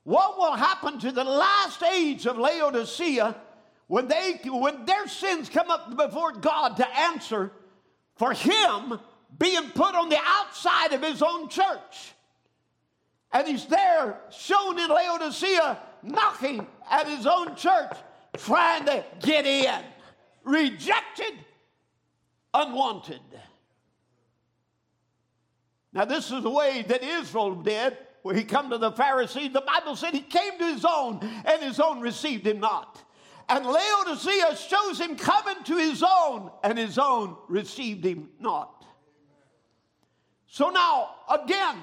what will happen to the last age of Laodicea when, they, when their sins come up before God to answer for him being put on the outside of his own church? And he's there shown in Laodicea knocking at his own church trying to get in, rejected, unwanted. Now, this is the way that Israel did when he come to the Pharisees. The Bible said he came to his own, and his own received him not. And Laodicea shows him coming to his own, and his own received him not. So now, again,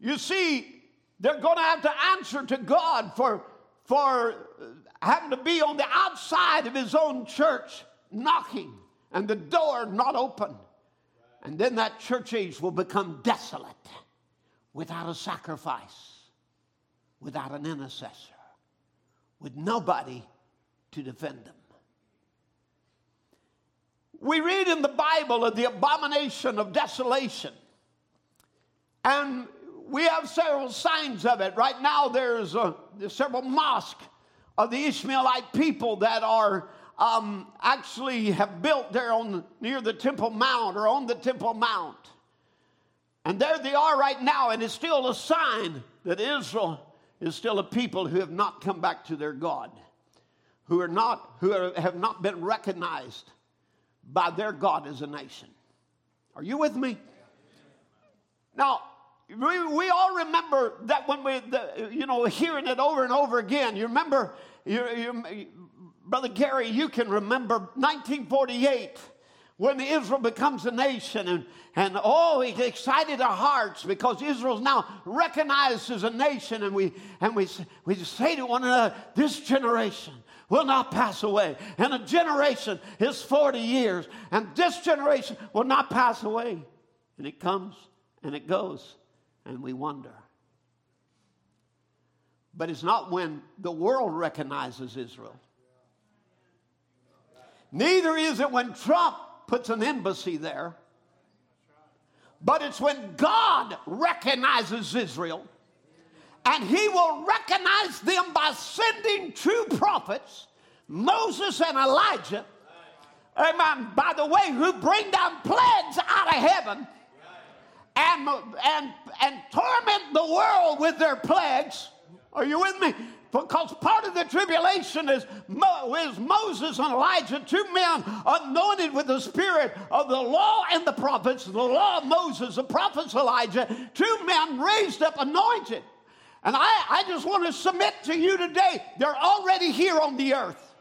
you see, they're going to have to answer to God for for uh, having to be on the outside of his own church knocking and the door not open. And then that church age will become desolate without a sacrifice, without an intercessor, with nobody to defend them. We read in the Bible of the abomination of desolation. And we have several signs of it. Right now, there's, uh, there's several mosques of the Ishmaelite people that are um, actually have built there on near the Temple Mount or on the Temple Mount. And there they are right now, and it's still a sign that Israel is still a people who have not come back to their God, who are not, who are, have not been recognized by their God as a nation. Are you with me? Now, we, we all remember that when we, the, you know, hearing it over and over again. You remember, you, you, Brother Gary, you can remember 1948 when Israel becomes a nation and, and oh, it excited our hearts because Israel's now recognized as a nation and we, and we, we say to one another, this generation will not pass away. And a generation is 40 years and this generation will not pass away. And it comes and it goes and we wonder. But it's not when the world recognizes Israel. Neither is it when Trump puts an embassy there. But it's when God recognizes Israel. And he will recognize them by sending true prophets, Moses and Elijah, amen, by the way, who bring down plagues out of heaven and, and, and torment the world with their plagues. Are you with me? Because part of the tribulation is, Mo, is Moses and Elijah, two men anointed with the spirit of the law and the prophets, the law of Moses, the prophets Elijah, two men raised up anointed. And I, I just want to submit to you today, they're already here on the earth.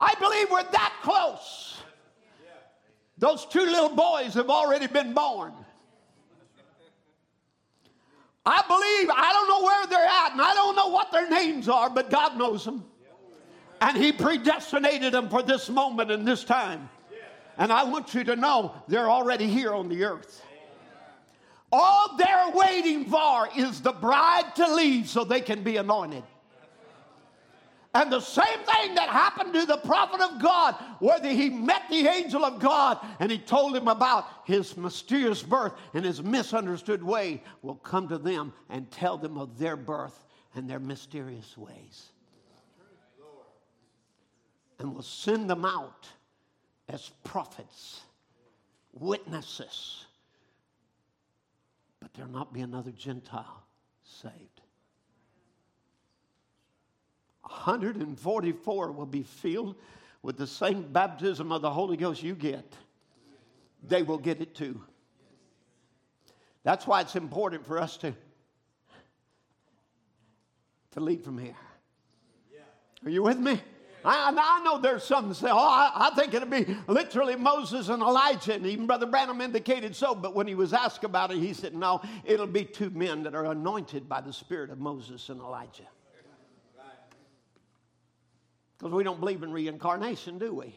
I believe we're that close. Those two little boys have already been born. I believe, I don't know where they're at, and I don't know what their names are, but God knows them. And He predestinated them for this moment and this time. And I want you to know they're already here on the earth. All they're waiting for is the bride to leave so they can be anointed. And the same thing that happened to the prophet of God, whether he met the angel of God and he told him about his mysterious birth and his misunderstood way, will come to them and tell them of their birth and their mysterious ways. And will send them out as prophets, witnesses. But there'll not be another Gentile saved. 144 will be filled with the same baptism of the Holy Ghost you get. They will get it too. That's why it's important for us to, to lead from here. Are you with me? I, I, know there's some that say, oh, I, I, think it'll be literally Moses and Elijah. And even Brother Branham indicated so. But when he was asked about it, he said, no, it'll be two men that are anointed by the spirit of Moses and Elijah. Because we don't believe in reincarnation, do we?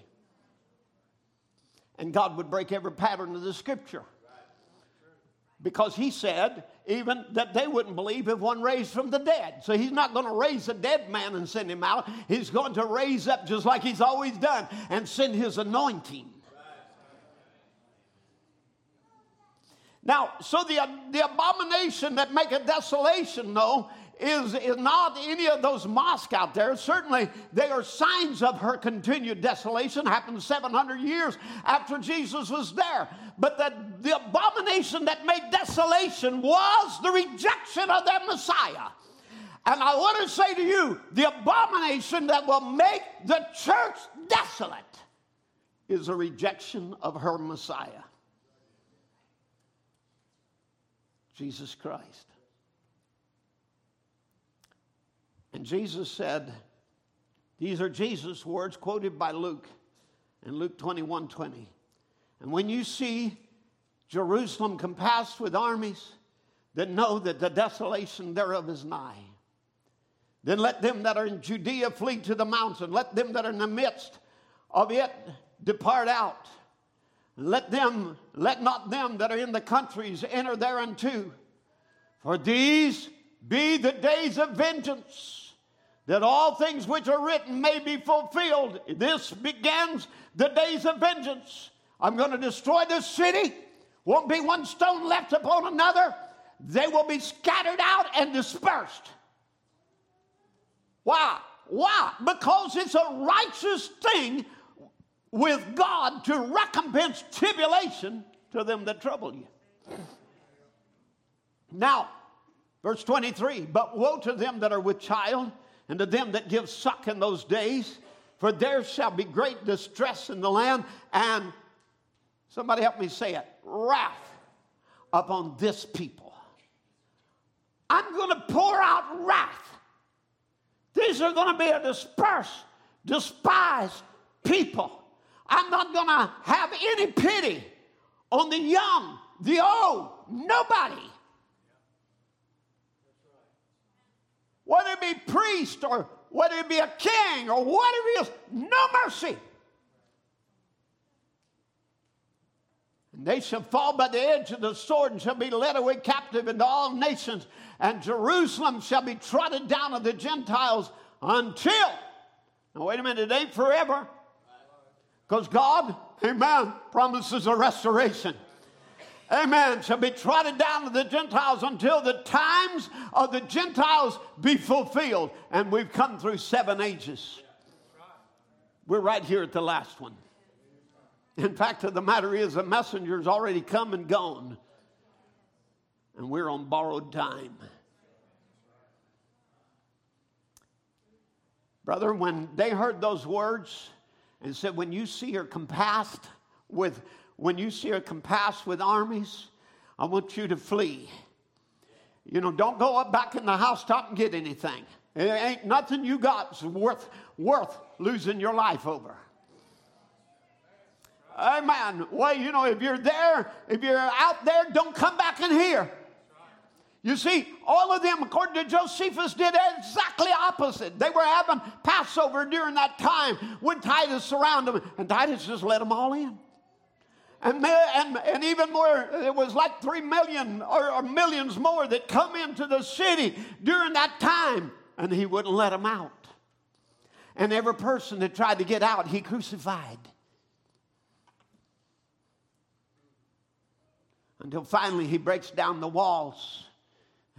And God would break every pattern of the scripture. Because he said even that they wouldn't believe if one raised from the dead. So he's not going to raise a dead man and send him out. He's going to raise up just like he's always done and send his anointing. Now, so the, the abomination that make a desolation, though, is, is not any of those mosques out there. Certainly, they are signs of her continued desolation, happened 700 years after Jesus was there. But the, the abomination that made desolation was the rejection of their Messiah. And I want to say to you the abomination that will make the church desolate is a rejection of her Messiah, Jesus Christ. And Jesus said, These are Jesus' words quoted by Luke in Luke 21 20. And when you see Jerusalem compassed with armies, then know that the desolation thereof is nigh. Then let them that are in Judea flee to the mountain. Let them that are in the midst of it depart out. Let them, let not them that are in the countries enter thereunto. For these be the days of vengeance that all things which are written may be fulfilled. This begins the days of vengeance. I'm going to destroy this city. Won't be one stone left upon another. They will be scattered out and dispersed. Why? Why? Because it's a righteous thing with God to recompense tribulation to them that trouble you. Now, verse 23 But woe to them that are with child and to them that give suck in those days, for there shall be great distress in the land, and somebody help me say it wrath upon this people. I'm going to pour out wrath. These are going to be a dispersed, despised people. I'm not going to have any pity on the young, the old, nobody. Whether it be priest or whether it be a king or whatever it is, no mercy. And they shall fall by the edge of the sword and shall be led away captive into all nations, and Jerusalem shall be trodden down of the Gentiles until. Now, wait a minute, it ain't forever. Because God, amen, promises a restoration amen, shall be trodden down to the Gentiles until the times of the Gentiles be fulfilled. And we've come through seven ages. We're right here at the last one. In fact, the matter is, the messenger's already come and gone, and we're on borrowed time. Brother, when they heard those words and said, When you see her compassed with when you see her compassed with armies, I want you to flee. You know, don't go up back in the housetop and get anything. It ain't nothing you got worth worth losing your life over. Amen. Well, you know, if you're there, if you're out there, don't come back in here. You see, all of them, according to Josephus, did exactly opposite. They were having Passover during that time when Titus surrounded them, and Titus just let them all in. And, and, and even more, it was like three million or, or millions more that come into the city during that time, and he wouldn't let them out. And every person that tried to get out, he crucified. Until finally he breaks down the walls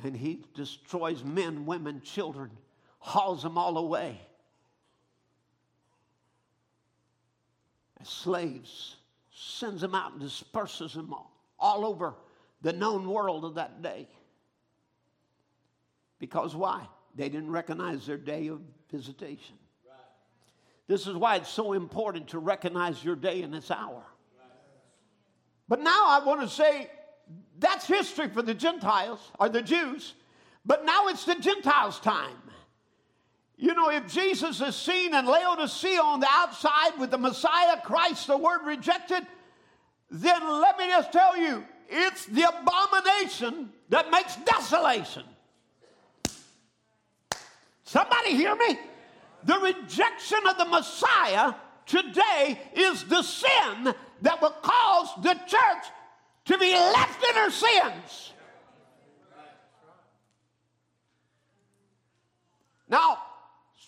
and he destroys men, women, children, hauls them all away as slaves, sends them out and disperses them all, all over the known world of that day. Because why? They didn't recognize their day of visitation. This is why it's so important to recognize your day and its hour. But now I want to say that's history for the Gentiles or the Jews, but now it's the Gentiles' time. You know, if Jesus is seen in Laodicea on the outside with the Messiah, Christ, the word rejected, then let me just tell you, it's the abomination that makes desolation. Somebody hear me? The rejection of the Messiah today is the sin that will cause the church to be left in her sins. Now,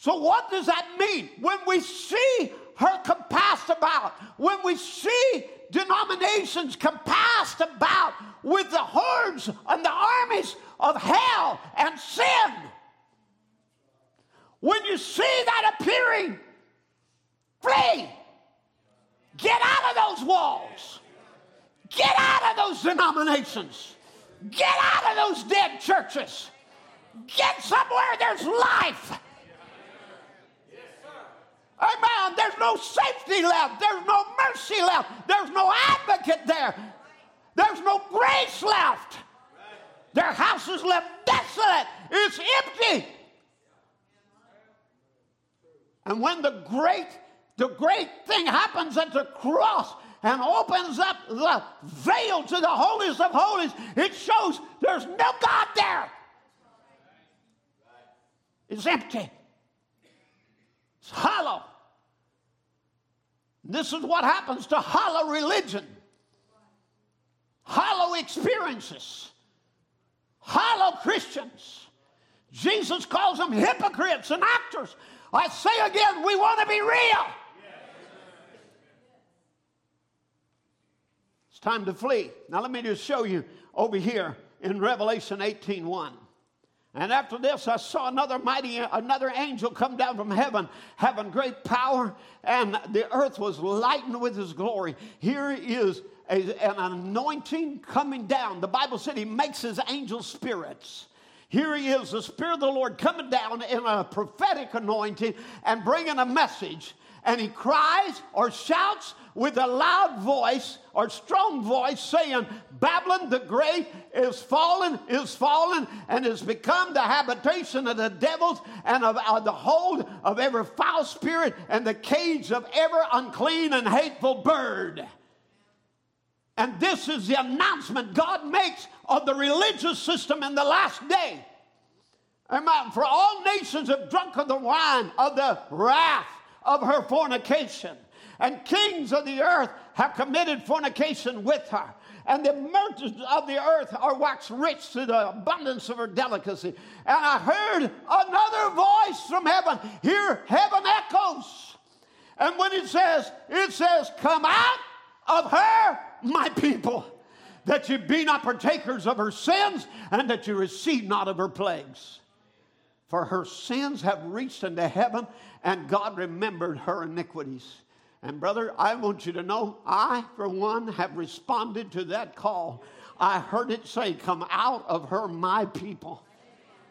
so what does that mean? When we see her compassed about, when we see denominations compassed about with the hordes and the armies of hell and sin, when you see that appearing, flee. Get out of those walls. Get out of those denominations. Get out of those dead churches. Get somewhere there's life. Amen. There's no safety left. There's no mercy left. There's no advocate there. There's no grace left. Their house is left desolate. It's empty. And when the great, the great thing happens at the cross, and opens up the veil to the holiest of holies, it shows there's no God there. It's empty. It's hollow. This is what happens to hollow religion, hollow experiences, hollow Christians. Jesus calls them hypocrites and actors. I say again, we want to be real. It's time to flee. Now let me just show you over here in Revelation 18:1. And after this, I saw another mighty, another angel come down from heaven, having great power, and the earth was lightened with his glory. Here is a, an anointing coming down. The Bible said he makes his angels spirits. Here he is, the Spirit of the Lord coming down in a prophetic anointing and bringing a message and he cries or shouts with a loud voice or strong voice, saying, Babylon the Great is fallen, is fallen, and has become the habitation of the devils and of, of the hold of every foul spirit and the cage of every unclean and hateful bird. And this is the announcement God makes of the religious system in the last day. Amen. For all nations have drunk of the wine of the wrath of her fornication. And kings of the earth have committed fornication with her. And the merchants of the earth are waxed rich through the abundance of her delicacy. And I heard another voice from heaven. Here, heaven echoes. And when it says, it says, Come out of her, my people, that you be not partakers of her sins, and that you receive not of her plagues. For her sins have reached into heaven, and God remembered her iniquities. And, brother, I want you to know, I, for one, have responded to that call. I heard it say, Come out of her, my people.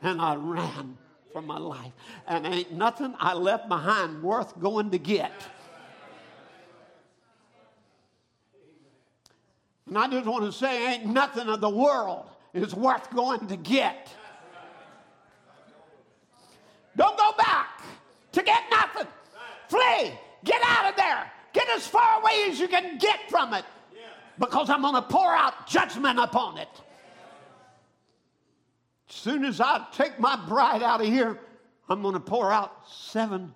And I ran for my life. And ain't nothing I left behind worth going to get. And I just want to say, ain't nothing of the world is worth going to get. Don't go back to get nothing. Flee. Get out of there. Get as far away as you can get from it. Because I'm going to pour out judgment upon it. As soon as I take my bride out of here, I'm going to pour out seven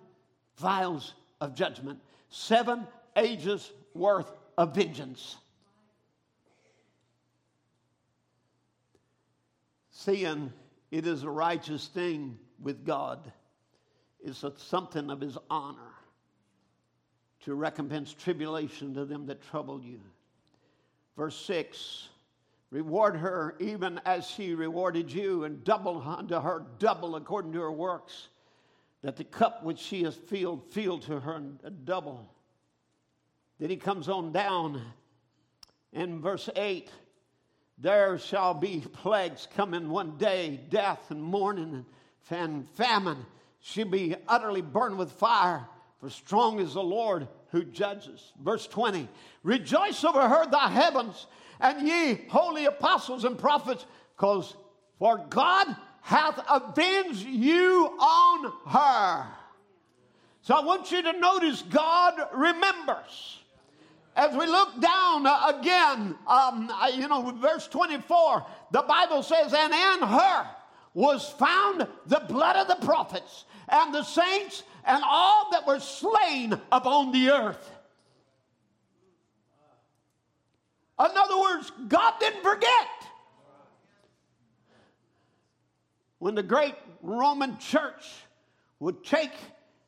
vials of judgment, seven ages worth of vengeance. Seeing it is a righteous thing with God is something of his honor to recompense tribulation to them that trouble you. Verse 6 Reward her even as she rewarded you, and double unto her double according to her works, that the cup which she has filled, fill to her double. Then he comes on down in verse 8 there shall be plagues coming one day death and mourning and famine. She'll be utterly burned with fire, for strong is the Lord who judges. Verse 20 Rejoice over her, the heavens, and ye holy apostles and prophets, because for God hath avenged you on her. So I want you to notice God remembers. As we look down uh, again, um, you know, verse 24, the Bible says, And in her was found the blood of the prophets and the saints and all that were slain upon the earth. In other words, God didn't forget. When the great Roman church would take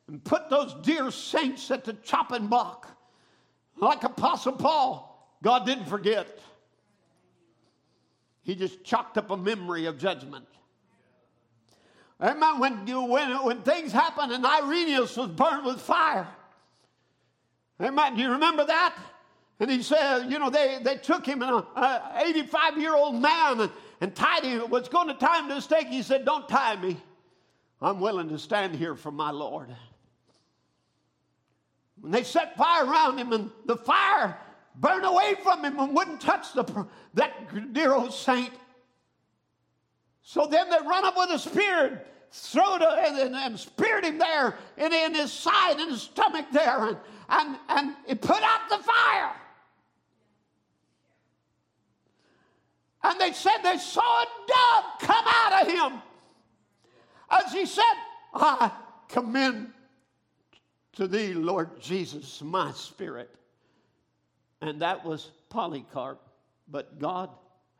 and put those dear saints at the chopping block, like Apostle Paul, God didn't forget. He just chalked up a memory of judgment. Amen. When, when, when things happened and Irenaeus was burned with fire. Amen. Do you remember that? And he said, you know, they, they took him, an 85 year old man, and, and tied him. Was going to tie him to a stake. He said, Don't tie me. I'm willing to stand here for my Lord. When they set fire around him, and the fire burned away from him and wouldn't touch the, that dear old saint. So then they run up with a spear, throw it and, and, and speared him there and in his side, and his stomach there, and, and, and it put out the fire. And they said they saw a dove come out of him. As he said, I commend to thee, Lord Jesus, my spirit. And that was Polycarp, but God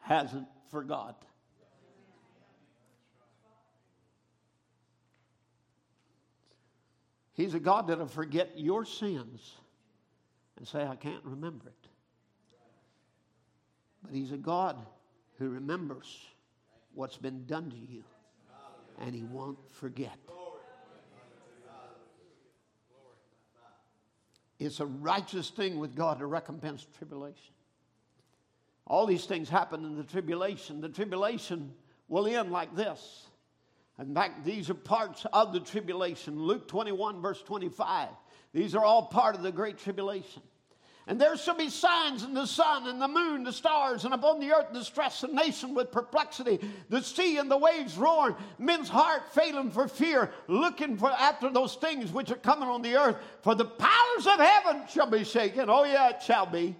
hasn't forgot. He's a God that'll forget your sins and say, I can't remember it. But He's a God who remembers what's been done to you, and He won't forget. It's a righteous thing with God to recompense tribulation. All these things happen in the tribulation. The tribulation will end like this. In fact, these are parts of the tribulation. Luke 21, verse 25. These are all part of the great tribulation. And there shall be signs in the sun and the moon, the stars, and upon the earth distress, and nation with perplexity, the sea and the waves roaring, men's heart failing for fear, looking for after those things which are coming on the earth. For the powers of heaven shall be shaken. Oh, yeah, it shall be.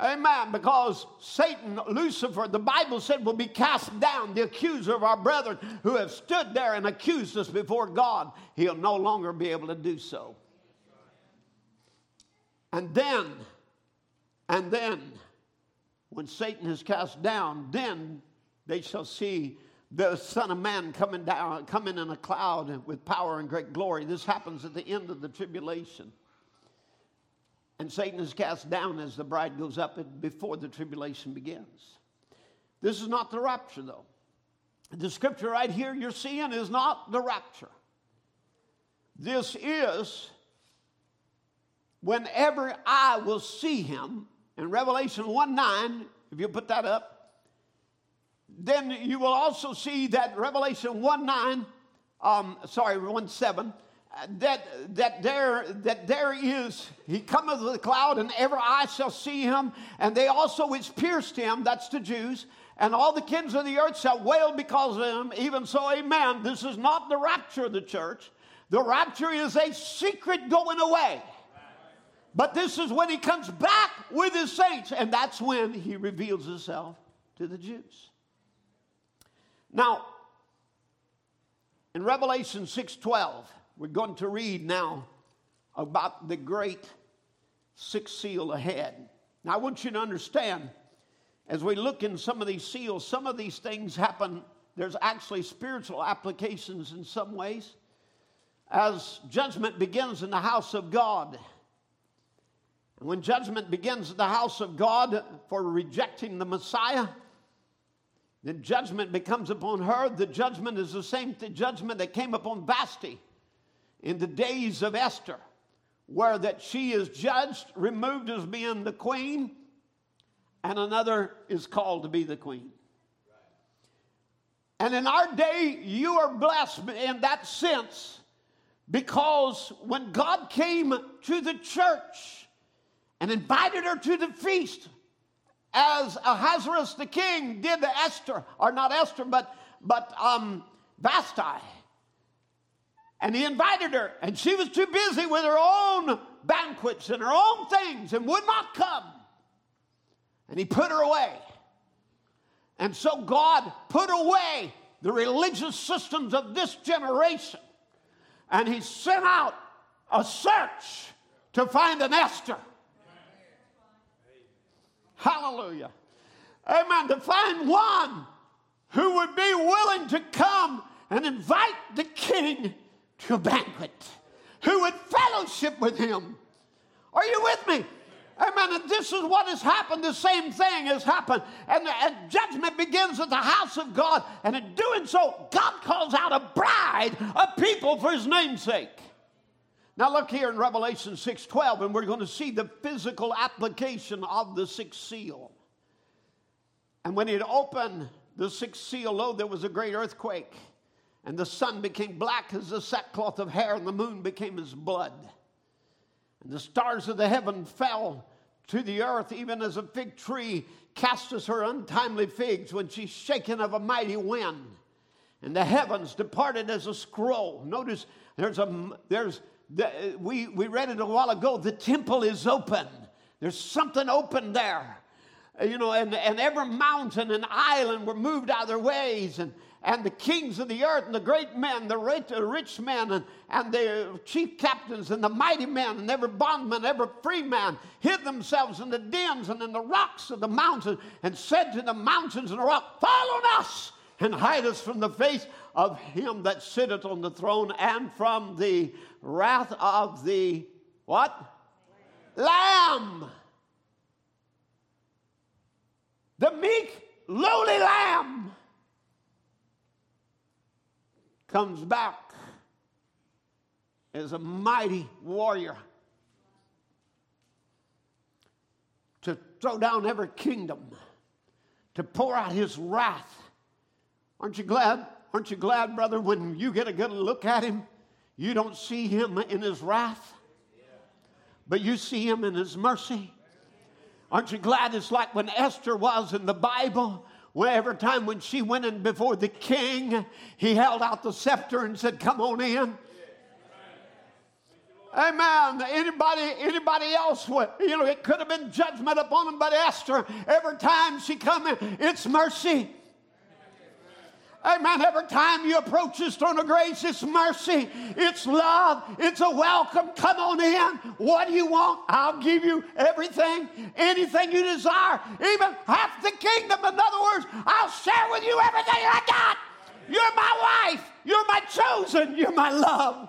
Amen. Because Satan, Lucifer, the Bible said, will be cast down, the accuser of our brethren who have stood there and accused us before God. He'll no longer be able to do so. And then, and then, when Satan is cast down, then they shall see the Son of Man coming down, coming in a cloud with power and great glory. This happens at the end of the tribulation. And Satan is cast down as the bride goes up before the tribulation begins. This is not the rapture, though. The scripture right here you're seeing is not the rapture. This is whenever I will see him, in Revelation 1 9, if you put that up, then you will also see that Revelation 1 9, um, sorry, 1 7, that, that, there, that there is, he cometh with a cloud, and every eye shall see him, and they also which pierced him, that's the Jews, and all the kings of the earth shall wail because of him, even so, amen. This is not the rapture of the church. The rapture is a secret going away. But this is when he comes back with his saints, and that's when he reveals himself to the Jews. Now, in Revelation 6:12, we're going to read now about the great sixth seal ahead. Now, I want you to understand, as we look in some of these seals, some of these things happen. There's actually spiritual applications in some ways. As judgment begins in the house of God, and when judgment begins in the house of God for rejecting the Messiah, then judgment becomes upon her. The judgment is the same judgment that came upon Vashti in the days of Esther, where that she is judged, removed as being the queen, and another is called to be the queen. And in our day, you are blessed in that sense because when God came to the church and invited her to the feast, as Ahasuerus the king did to Esther, or not Esther, but, but um, and he invited her, and she was too busy with her own banquets and her own things and would not come. And he put her away. And so God put away the religious systems of this generation. And he sent out a search to find an Esther. Hallelujah. Amen. To find one who would be willing to come and invite the king to a banquet, who would fellowship with him. Are you with me? Amen. And this is what has happened. The same thing has happened. And, and, judgment begins at the house of God. And in doing so, God calls out a bride of people for his namesake. Now look here in Revelation 6:12, and we're going to see the physical application of the sixth seal. And when it opened the sixth seal, lo, there was a great earthquake and the sun became black as the sackcloth of hair, and the moon became as blood. And the stars of the heaven fell to the earth, even as a fig tree casteth her untimely figs when she's shaken of a mighty wind. And the heavens departed as a scroll. Notice there's a there's the, we we read it a while ago. The temple is open. There's something open there, you know, and, and every mountain and island were moved out of their ways, and and the kings of the earth and the great men, the rich, the rich men and, and the chief captains and the mighty men and every bondman, every free man hid themselves in the dens and in the rocks of the mountains and said to the mountains and the rock, Fall on us and hide us from the face of him that sitteth on the throne and from the wrath of the what? Lamb. The meek, lowly lamb comes back as a mighty warrior to throw down every kingdom, to pour out his wrath. Aren't you glad? Aren't you glad, brother, when you get a good look at him, you don't see him in his wrath, but you see him in his mercy? Aren't you glad it's like when Esther was in the Bible? Well, every time when she went in before the king, he held out the scepter and said, Come on in. Amen. Anybody, anybody else would, you know, it could have been judgment upon him, but Esther, every time she come in, it's mercy. Amen. Every time you approach His throne of grace, it's mercy, it's love, it's a welcome. Come on in. What do you want? I'll give you everything, anything you desire, even half the kingdom. In other words, I'll share with you everything I got. You're my wife. You're my chosen. You're my love.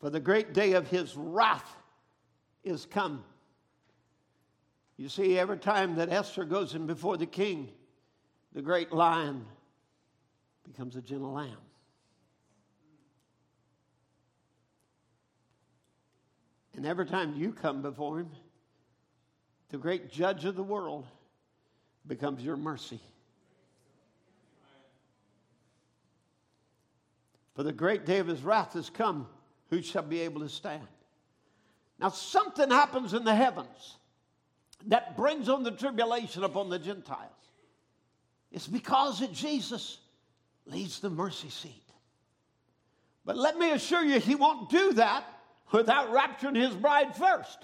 For the great day of his wrath is come. You see, every time that Esther goes in before the king, the great lion becomes a gentle lamb. And every time you come before him, the great judge of the world becomes your mercy. For the great day of his wrath has come, who shall be able to stand? Now, something happens in the heavens that brings on the tribulation upon the Gentiles. It's because that Jesus leads the mercy seat. But let me assure you, he won't do that without rapturing his bride first.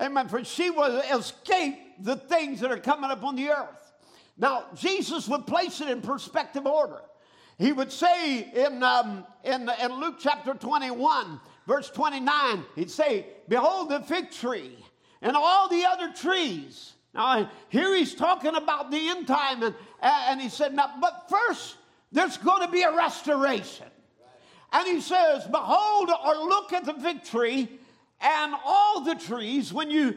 Amen. For she will escape the things that are coming upon the earth. Now, Jesus would place it in perspective order. He would say in, um, in, in Luke chapter 21, verse 29, he'd say, Behold the fig tree and all the other trees. Now, here he's talking about the end time, and, and he said, Now, but first, there's going to be a restoration. And he says, Behold or look at the fig tree and all the trees when you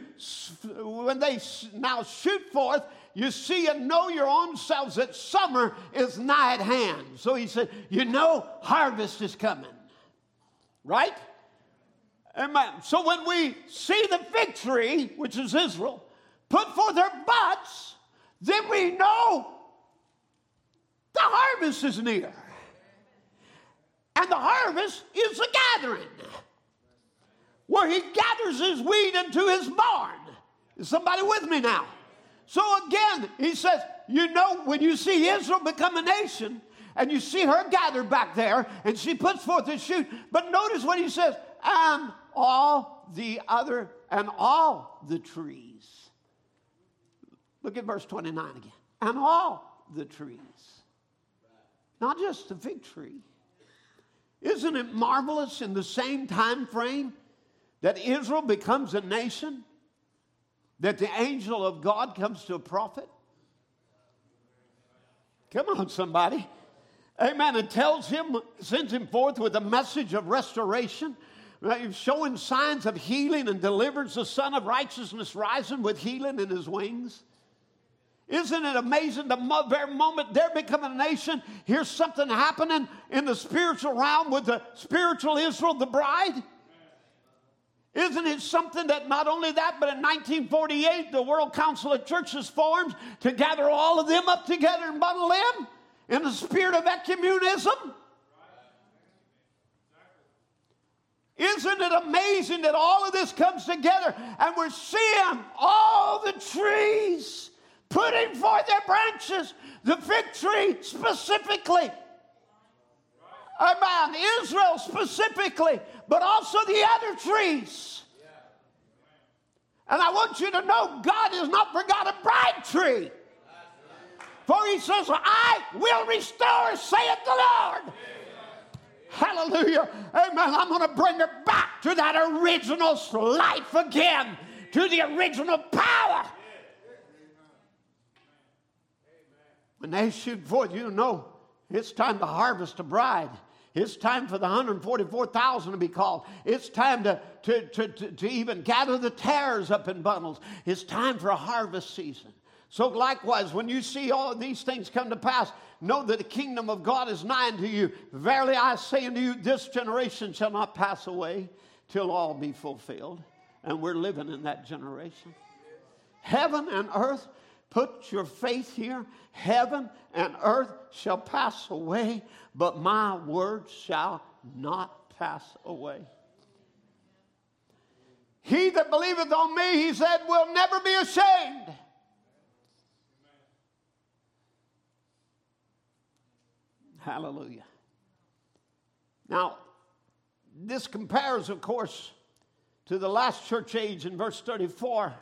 when they now shoot forth you see and know your own selves that summer is nigh at hand. So he said, You know, harvest is coming. Right? Amen. So when we see the tree, which is Israel, put forth their buds, then we know the harvest is near. And the harvest is the gathering where he gathers his wheat into his barn. Is somebody with me now? So again, he says, you know, when you see Israel become a nation, and you see her gathered back there, and she puts forth a shoot. But notice what he says, all the other, and all the trees. Look at verse 29 again. And all the trees. Not just the fig tree. Isn't it marvelous in the same time frame that Israel becomes a nation? that the angel of God comes to a prophet? Come on, somebody. Amen. And tells him, sends him forth with a message of restoration, showing signs of healing and delivers the Sun of Righteousness rising with healing in his wings. Isn't it amazing? The very moment they're becoming a nation, here's something happening in the spiritual realm with the spiritual Israel, the bride. Isn't it something that not only that, but in 1948, the World Council of Churches formed to gather all of them up together and bundle them in the spirit of ecumenism? Isn't it amazing that all of this comes together and we're seeing all the trees putting forth their branches, the fig tree specifically? About Israel specifically, but also the other trees. And I want you to know God has not forgotten a bride tree. For he says, I will restore, saith the Lord. Hallelujah. Amen. I'm going to bring her back to that original life again, to the original power. When they shoot forth, you know, it's time to harvest a bride. It's time for the 144,000 to be called. It's time to, to, to, to, to even gather the tares up in bundles. It's time for a harvest season. So, likewise, when you see all these things come to pass, know that the kingdom of God is nigh unto you. Verily I say unto you, this generation shall not pass away till all be fulfilled. And we're living in that generation. Heaven and earth Put your faith here. Heaven and earth shall pass away, but my word shall not pass away. He that believeth on me, he said, will never be ashamed. Hallelujah. Now, this compares, of course, to the last church age in verse 34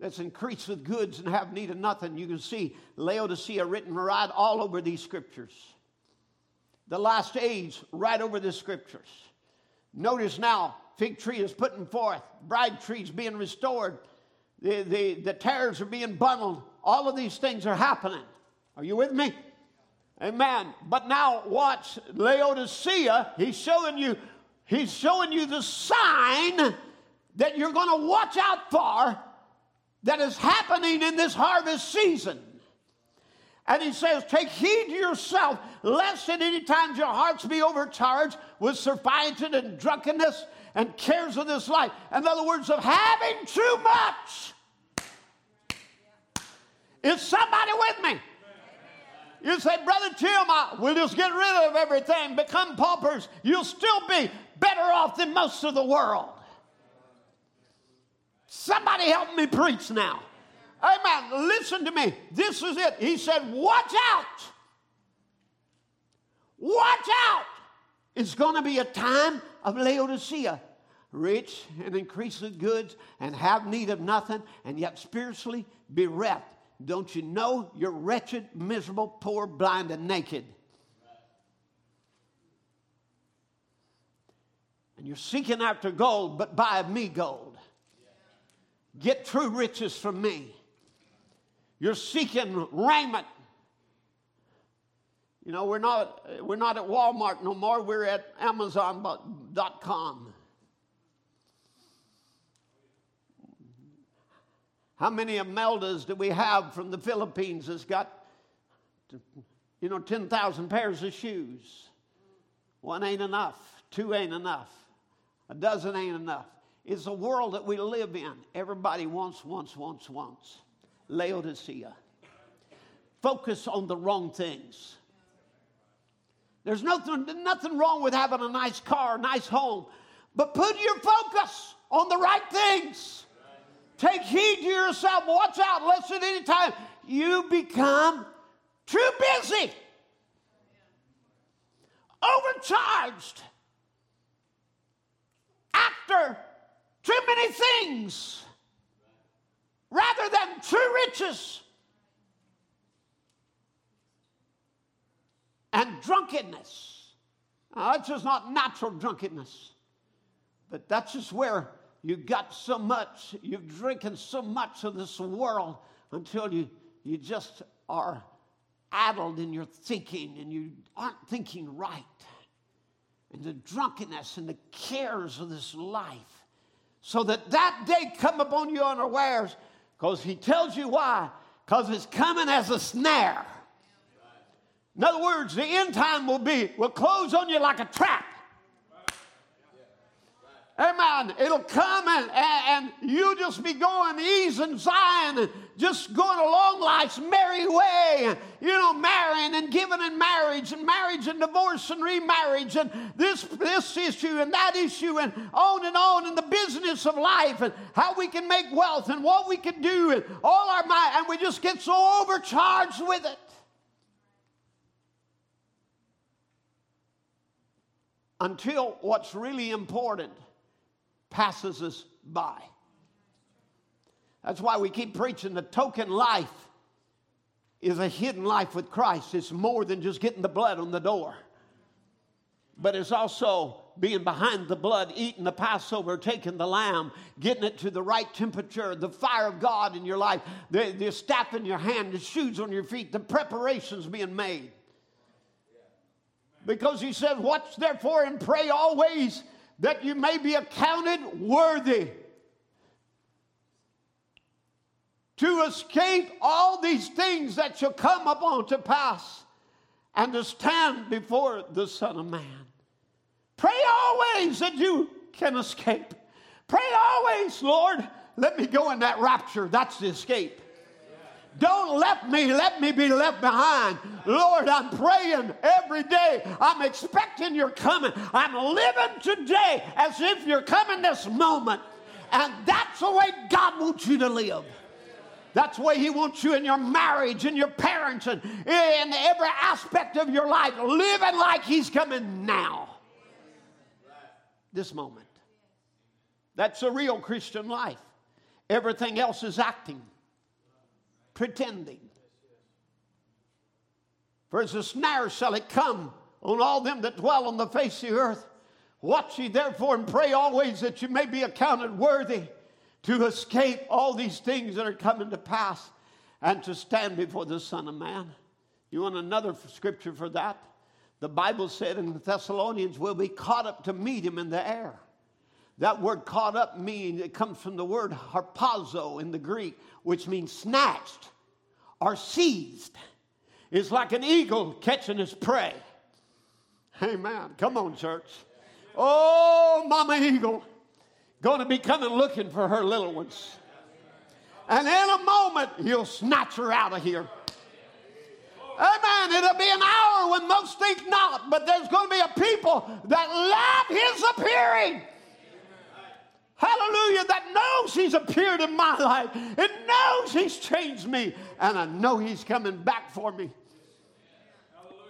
that's increased with goods and have need of nothing. You can see Laodicea written right all over these scriptures. The last age, right over the scriptures. Notice now, fig tree is putting forth, bride trees being restored, the, the, the tares are being bundled. All of these things are happening. Are you with me? Amen. But now watch Laodicea, he's showing you, he's showing you the sign that you're going to watch out for that is happening in this harvest season. And he says, Take heed to yourself, lest at any time your hearts be overcharged with surfeited and drunkenness, and cares of this life. In other words, of having too much. Is somebody with me? You say, Brother Tim, I, we'll just get rid of everything, become paupers. You'll still be better off than most of the world. Somebody help me preach now. Amen. Listen to me. This is it. He said, Watch out. Watch out. It's going to be a time of Laodicea. Rich and increase increasing goods and have need of nothing, and yet spiritually bereft. Don't you know you're wretched, miserable, poor, blind, and naked? And you're seeking after gold, but buy of me gold. Get true riches from me. You're seeking raiment. You know, we're not, we're not at Walmart no more. We're at Amazon.com. How many Imeldas do we have from the Philippines that's got, you know, 10,000 pairs of shoes? One ain't enough. Two ain't enough. A dozen ain't enough. It's a world that we live in. Everybody wants, wants, wants, wants. Laodicea. Focus on the wrong things. There's nothing, nothing wrong with having a nice car, a nice home, but put your focus on the right things. Take heed to yourself. Watch out, lest at any time you become too busy, overcharged, after too many things, rather than true riches. And drunkenness. Now, that's just not natural drunkenness, but that's just where you got so much, you've drinking so much of this world until you, you just are addled in your thinking and you aren't thinking right. And the drunkenness and the cares of this life. So that that day come upon you unawares, because he tells you why. Because it's coming as a snare. In other words, the end time will be, will close on you like a trap. Amen. It'll come and, and, and you'll just be going ease and Zion and just going along life's merry way. And, You know, marrying and giving in marriage and marriage and divorce and remarriage and this, this issue and that issue and on and on in the business of life and how we can make wealth and what we can do and all our mind. And we just get so overcharged with it. Until what's really important passes us by. That's why we keep preaching the token life is a hidden life with Christ. It's more than just getting the blood on the door, but it's also being behind the blood, eating the Passover, taking the lamb, getting it to the right temperature, the fire of God in your life, the, the staff in your hand, the shoes on your feet, the preparations being made. Because he said, Watch therefore and pray always that you may be accounted worthy to escape all these things that shall come upon to pass and to stand before the Son of Man. Pray always that you can escape. Pray always, Lord, let me go in that rapture. That's the escape. Don't let me, let me be left behind. Lord, I'm praying every day. I'm expecting you're coming. I'm living today as if you're coming this moment. And that's the way God wants you to live. That's the way He wants you in your marriage, in your parents, and in every aspect of your life, living like He's coming now. This moment. That's a real Christian life. Everything else is acting pretending. For as a snare shall it come on all them that dwell on the face of the earth. Watch ye therefore and pray always that you may be accounted worthy to escape all these things that are coming to pass and to stand before the Son of Man. You want another scripture for that? The Bible said in Thessalonians, we'll be caught up to meet him in the air. That word caught up means, it comes from the word harpazo in the Greek, which means snatched or seized. It's like an eagle catching his prey. Amen. Come on, church. Oh, Mama Eagle, going to be coming looking for her little ones. And in a moment, he'll snatch her out of here. Amen. It'll be an hour when most think not, but there's going to be a people that love his appearing. Hallelujah, that knows he's appeared in my life. It knows he's changed me. And I know he's coming back for me.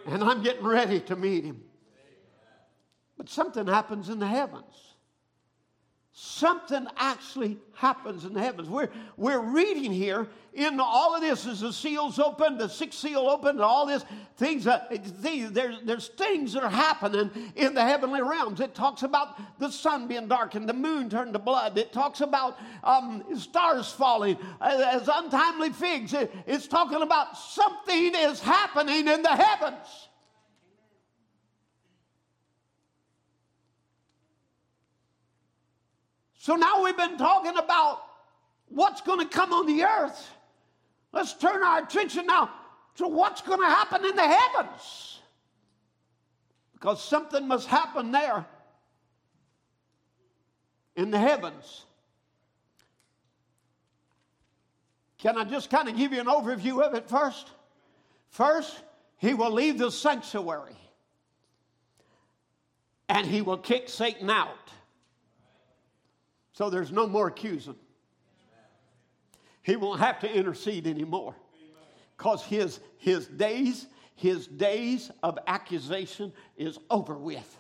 And I'm getting ready to meet him. But something happens in the heavens. Something actually happens in the heavens. We're, we're reading here in all of this as the seals open, the sixth seal open, and all this things. Uh, there's, there's things that are happening in the heavenly realms. It talks about the sun being darkened, the moon turned to blood. It talks about um, stars falling as, as untimely figs. It, it's talking about something is happening in the heavens. So now we've been talking about what's going to come on the earth. Let's turn our attention now to what's going to happen in the heavens. Because something must happen there in the heavens. Can I just kind of give you an overview of it first? First, he will leave the sanctuary and he will kick Satan out. So there's no more accusing. He won't have to intercede anymore. Because his, his days, his days of accusation is over with.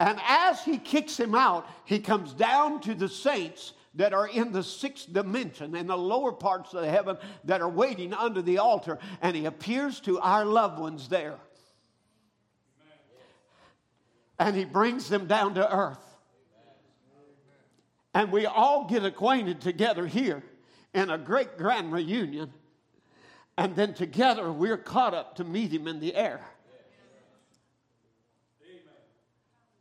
And as he kicks him out, he comes down to the saints that are in the sixth dimension, in the lower parts of heaven that are waiting under the altar, and he appears to our loved ones there. And he brings them down to earth. And we all get acquainted together here in a great grand reunion. And then together we're caught up to meet him in the air.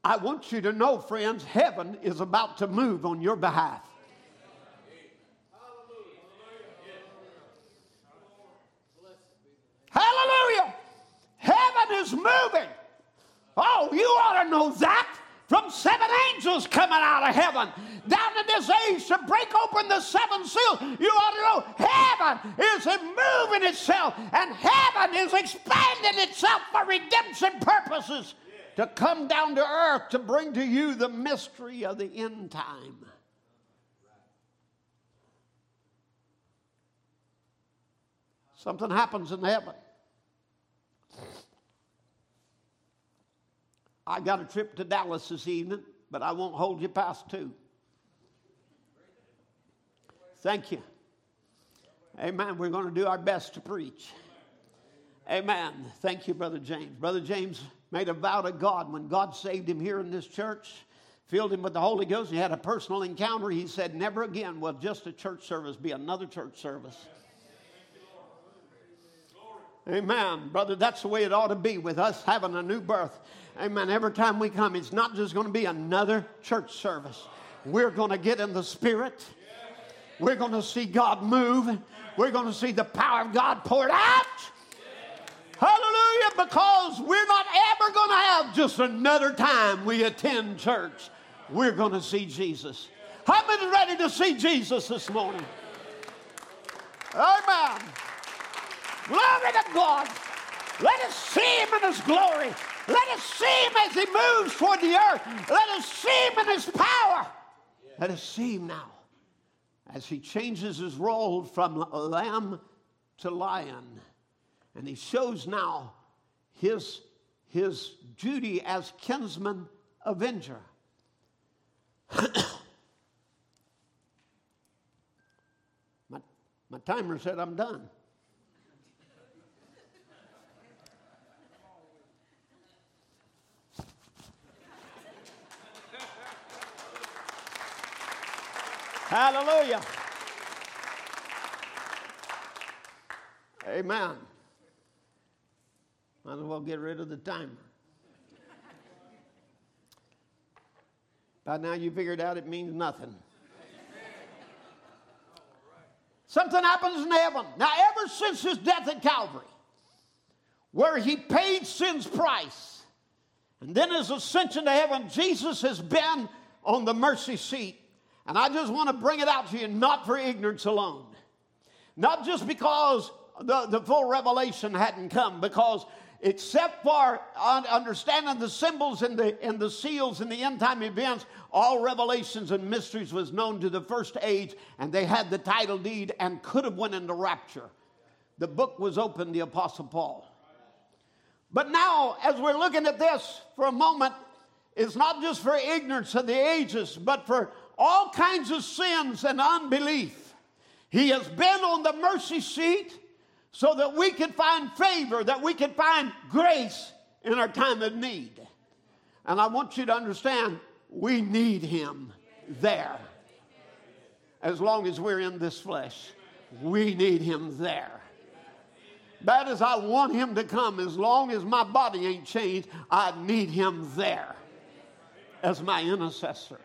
I want you to know, friends, heaven is about to move on your behalf. Hallelujah! Heaven is moving. Oh, you ought to know that from seven angels coming out of heaven down to this age to break open the seven seals. You ought to know heaven is moving itself and heaven is expanding itself for redemption purposes to come down to earth to bring to you the mystery of the end time. Something happens in heaven. I got a trip to Dallas this evening, but I won't hold you past two. Thank you. Amen. We're going to do our best to preach. Amen. Thank you, Brother James. Brother James made a vow to God when God saved him here in this church, filled him with the Holy Ghost. He had a personal encounter. He said, Never again will just a church service be another church service. Amen. Brother, that's the way it ought to be with us having a new birth. Amen. Every time we come, it's not just going to be another church service. We're going to get in the Spirit. We're going to see God move. We're going to see the power of God poured out. Hallelujah. Because we're not ever going to have just another time we attend church. We're going to see Jesus. How many ready to see Jesus this morning? Amen. Glory to God. Let us see him in his glory. Let us see him as he moves toward the earth. Let us see him in his power. Let us see him now as he changes his role from lamb to lion. And he shows now his, his duty as kinsman avenger. my, my timer said I'm done. Hallelujah. Amen. Might as well get rid of the timer. By now you figured out it means nothing. Something happens in heaven. Now, ever since his death at Calvary, where he paid sin's price And then his ascension to heaven, Jesus has been on the mercy seat. And I just want to bring it out to you, not for ignorance alone. Not just because the, the full revelation hadn't come, because except for understanding the symbols and the, and the seals and the end time events, all revelations and mysteries was known to the first age, and they had the title deed and could have went into rapture. The book was open, the Apostle Paul. But now, as we're looking at this for a moment, it's not just for ignorance of the ages, but for all kinds of sins and unbelief. He has been on the mercy seat so that we can find favor, that we can find grace in our time of need. And I want you to understand we need him there. As long as we're in this flesh, we need him there. Bad as I want him to come, as long as my body ain't changed, I need him there as my intercessor.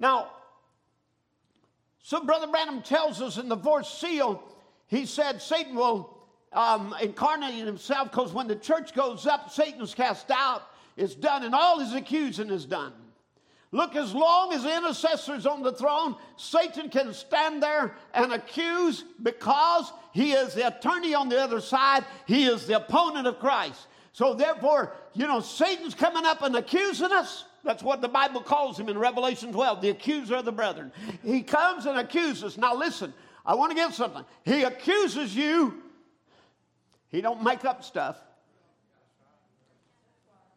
Now, so Brother Branham tells us in the fourth seal he said Satan will um, incarnate himself because when the church goes up, Satan's cast out, it's done, and all his accusing is done. Look, as long as the intercessor's on the throne, Satan can stand there and accuse because he is the attorney on the other side. He is the opponent of Christ. So, therefore, you know, Satan's coming up and accusing us. That's what the Bible calls him in Revelation 12, the accuser of the brethren. He comes and accuses. Now, listen, I want to get something. He accuses you. He don't make up stuff.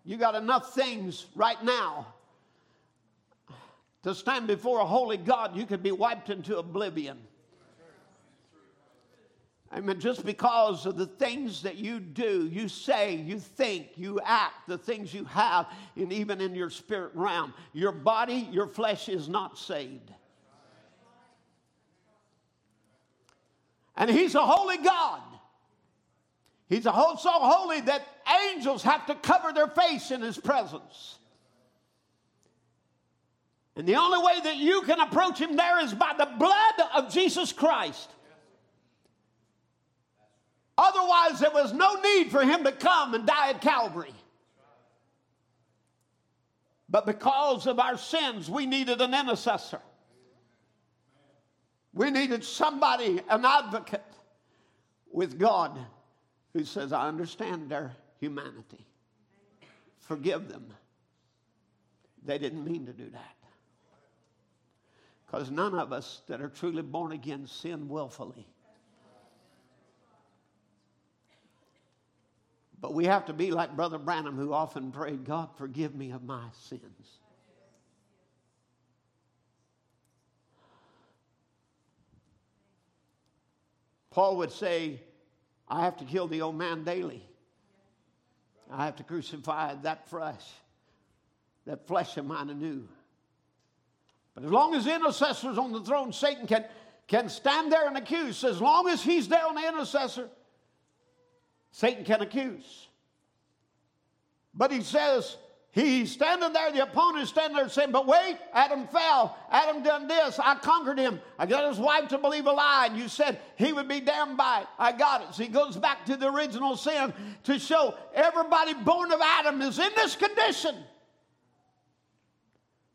You got enough things right now to stand before a holy God. You could be wiped into oblivion. I mean, just because of the things that you do, you say, you think, you act, the things you have, and even in your spirit realm, your body, your flesh is not saved. And He's a holy God. He's a whole, so holy that angels have to cover their face in His presence. And the only way that you can approach Him there is by the blood of Jesus Christ. Otherwise, there was no need for Him to come and die at Calvary. But because of our sins, we needed an intercessor. We needed somebody, an advocate with God who says, I understand their humanity. Forgive them. They didn't mean to do that. Because none of us that are truly born again sin willfully. But we have to be like Brother Branham, who often prayed, God, forgive me of my sins. Paul would say, I have to kill the old man daily. I have to crucify that flesh, that flesh of mine anew. But as long as the intercessor's on the throne, Satan can, can stand there and accuse. As long as he's there on the intercessor, Satan can accuse. But he says, He's standing there, the opponent is standing there saying, But wait, Adam fell. Adam done this. I conquered him. I got his wife to believe a lie, and you said he would be damned by it. I got it. So he goes back to the original sin to show everybody born of Adam is in this condition.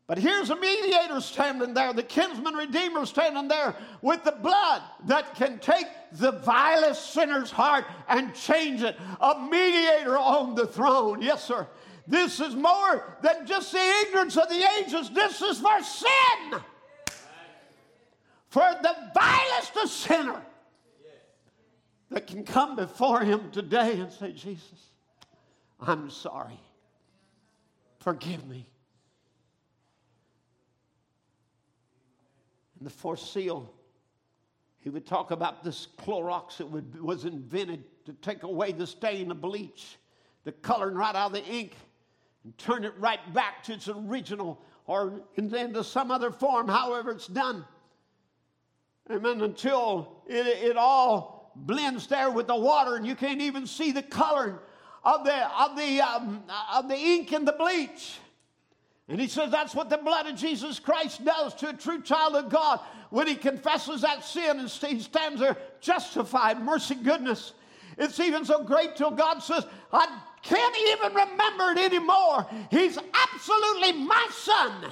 But here's a mediator standing there, the kinsman redeemer standing there with the blood that can take the vilest sinner's heart and change it. A mediator on the throne. Yes, sir. This is more than just the ignorance of the ages. This is for sin. For the vilest of sinner that can come before him today and say, Jesus, I'm sorry. Forgive me. The fourth seal, he would talk about this Clorox that would, was invented to take away the stain of bleach, the coloring right out of the ink and turn it right back to its original or into some other form, however it's done. Amen. Until it, it all blends there with the water and you can't even see the color of the, of, the, um, of the ink and the bleach. And he says that's what the blood of Jesus Christ does to a true child of God when he confesses that sin and he stands there justified, mercy, goodness. It's even so great till God says, I can't even remember it anymore. He's absolutely my son.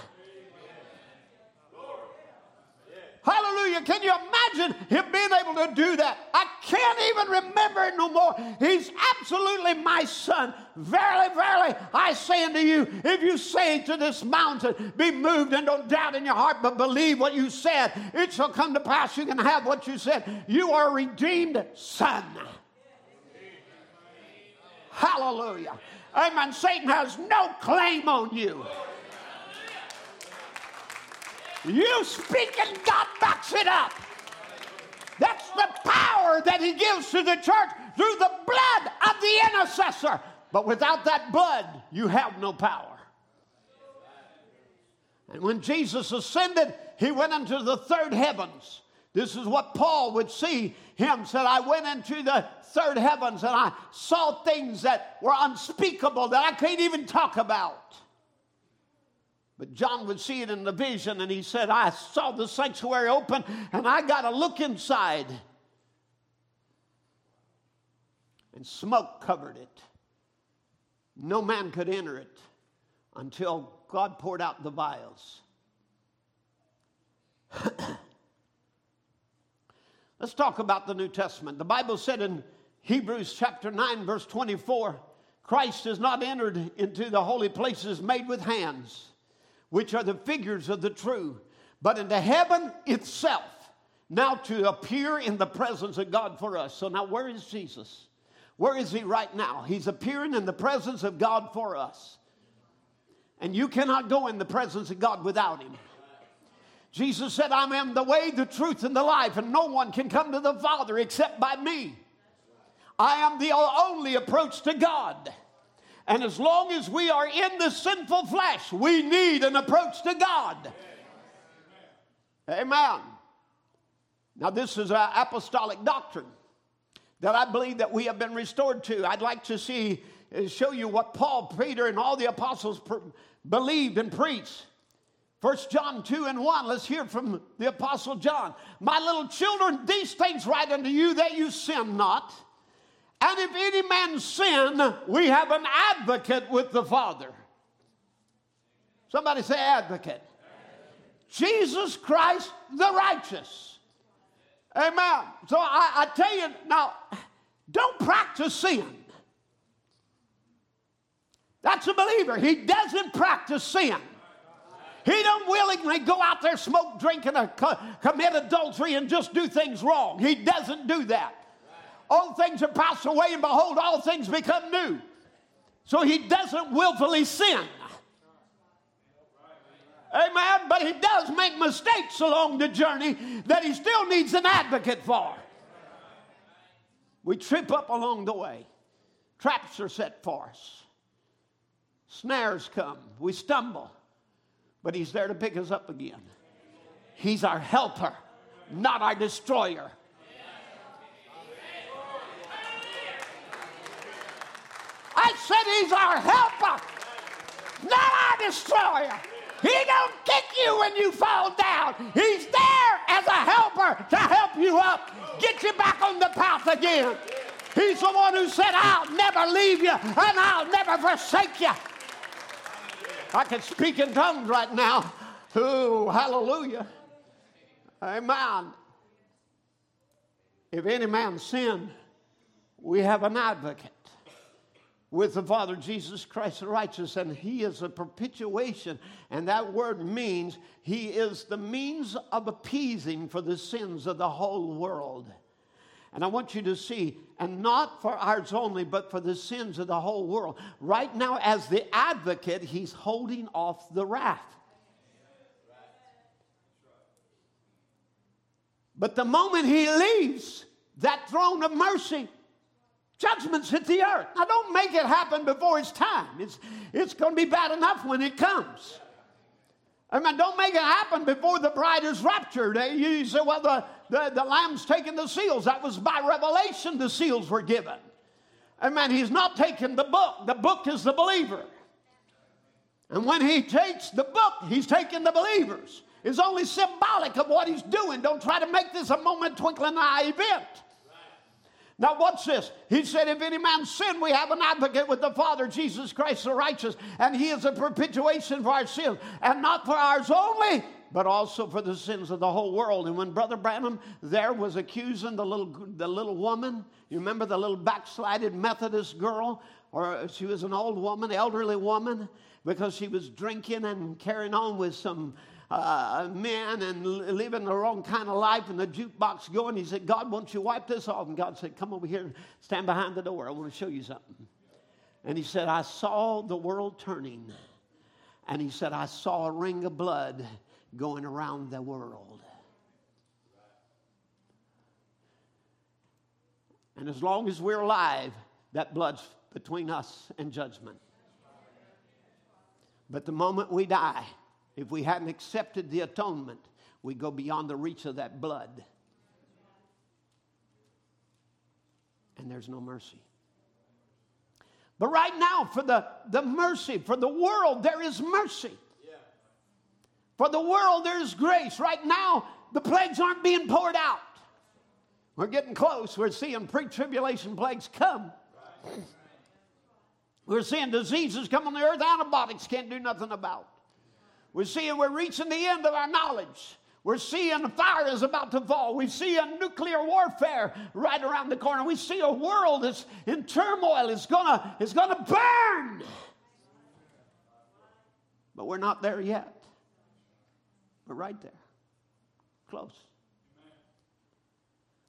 Hallelujah. Can you imagine him being able to do that? I can't even remember it no more. He's absolutely my son. Verily, verily, I say unto you, if you say to this mountain, be moved and don't doubt in your heart, but believe what you said, it shall come to pass. You can have what you said. You are a redeemed son. Hallelujah. Amen. Satan has no claim on you. You speak and God backs it up. That's the power that He gives to the church through the blood of the intercessor. But without that blood, you have no power. And when Jesus ascended, He went into the third heavens. This is what Paul would see him said, I went into the third heavens and I saw things that were unspeakable that I can't even talk about. But John would see it in the vision, and he said, I saw the sanctuary open, and I got to look inside. And smoke covered it. No man could enter it until God poured out the vials. Let's talk about the New Testament. The Bible said in Hebrews chapter 9, verse 24, Christ has not entered into the holy places made with hands which are the figures of the true, but into heaven itself, now to appear in the presence of God for us. So now, where is Jesus? Where is he right now? He's appearing in the presence of God for us. And you cannot go in the presence of God without him. Jesus said, I am the way, the truth, and the life, and no one can come to the Father except by me. I am the only approach to God. And as long as we are in the sinful flesh, we need an approach to God. Amen. Now, this is an apostolic doctrine that I believe that we have been restored to. I'd like to see uh, show you what Paul, Peter, and all the apostles believed and preached. First John 2 and 1, let's hear from the apostle John. My little children, these things write unto you that you sin not. And if any man sin, we have an advocate with the Father. Somebody say advocate. Jesus Christ the righteous. Amen. So I, I tell you now, don't practice sin. That's a believer. He doesn't practice sin. He don't willingly go out there, smoke, drink, and commit adultery and just do things wrong. He doesn't do that. All things are passed away, and behold, all things become new. So he doesn't willfully sin. Amen. But he does make mistakes along the journey that he still needs an advocate for. We trip up along the way, traps are set for us, snares come, we stumble, but he's there to pick us up again. He's our helper, not our destroyer. I said he's our helper, not our destroyer. He don't kick you when you fall down. He's there as a helper to help you up, get you back on the path again. He's the one who said, I'll never leave you and I'll never forsake you. I can speak in tongues right now. Oh, hallelujah. Amen. If any man sin, we have an advocate with the Father, Jesus Christ the righteous, and He is a propitiation. And that word means He is the means of appeasing for the sins of the whole world. And I want you to see, and not for ours only, but for the sins of the whole world. Right now, as the advocate, He's holding off the wrath. But the moment He leaves that throne of mercy, Judgments hit the earth. Now, don't make it happen before it's time. It's, it's going to be bad enough when it comes. I mean, don't make it happen before the bride is raptured. Eh, you say, well, the, the, the lamb's taking the seals. That was by revelation the seals were given. I mean, he's not taking the book. The book is the believer. And when he takes the book, he's taking the believers. It's only symbolic of what he's doing. Don't try to make this a moment, twinkling eye event. Now, watch this. He said, If any man sin, we have an advocate with the Father, Jesus Christ the righteous, and he is a propitiation for our sins, and not for ours only, but also for the sins of the whole world. And when Brother Branham there was accusing the little, the little woman, you remember the little backslided Methodist girl, or she was an old woman, elderly woman, because she was drinking and carrying on with some uh, men and living the wrong kind of life and the jukebox going. He said, God, won't you wipe this off? And God said, Come over here and stand behind the door. I want to show you something. And he said, I saw the world turning. And he said, I saw a ring of blood going around the world. And as long as we're alive, that blood's between us and judgment. But the moment we die, if we hadn't accepted the atonement, we go beyond the reach of that blood. And there's no mercy. But right now, for the, the mercy, for the world, there is mercy. For the world, there is grace. Right now, the plagues aren't being poured out. We're getting close. We're seeing pre tribulation plagues come. We're seeing diseases come on the earth, antibiotics can't do nothing about. We're seeing we're reaching the end of our knowledge. We're seeing the fire is about to fall. We see a nuclear warfare right around the corner. We see a world that's in turmoil. It's gonna, it's gonna burn. But we're not there yet. We're right there. Close.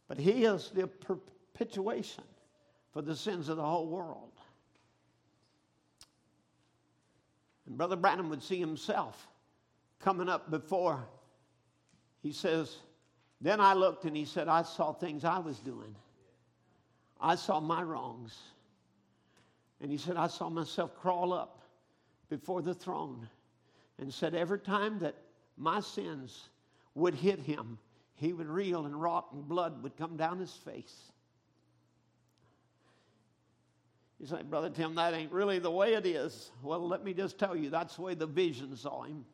But he is the propitiation for the sins of the whole world. And Brother Branham would see himself coming up before. He says, Then I looked and he said, I saw things I was doing. I saw my wrongs. And he said, I saw myself crawl up before the throne and said, Every time that my sins would hit him, he would reel and rot and blood would come down his face. You say, Brother Tim, that ain't really the way it is. Well, let me just tell you, that's the way the vision saw him.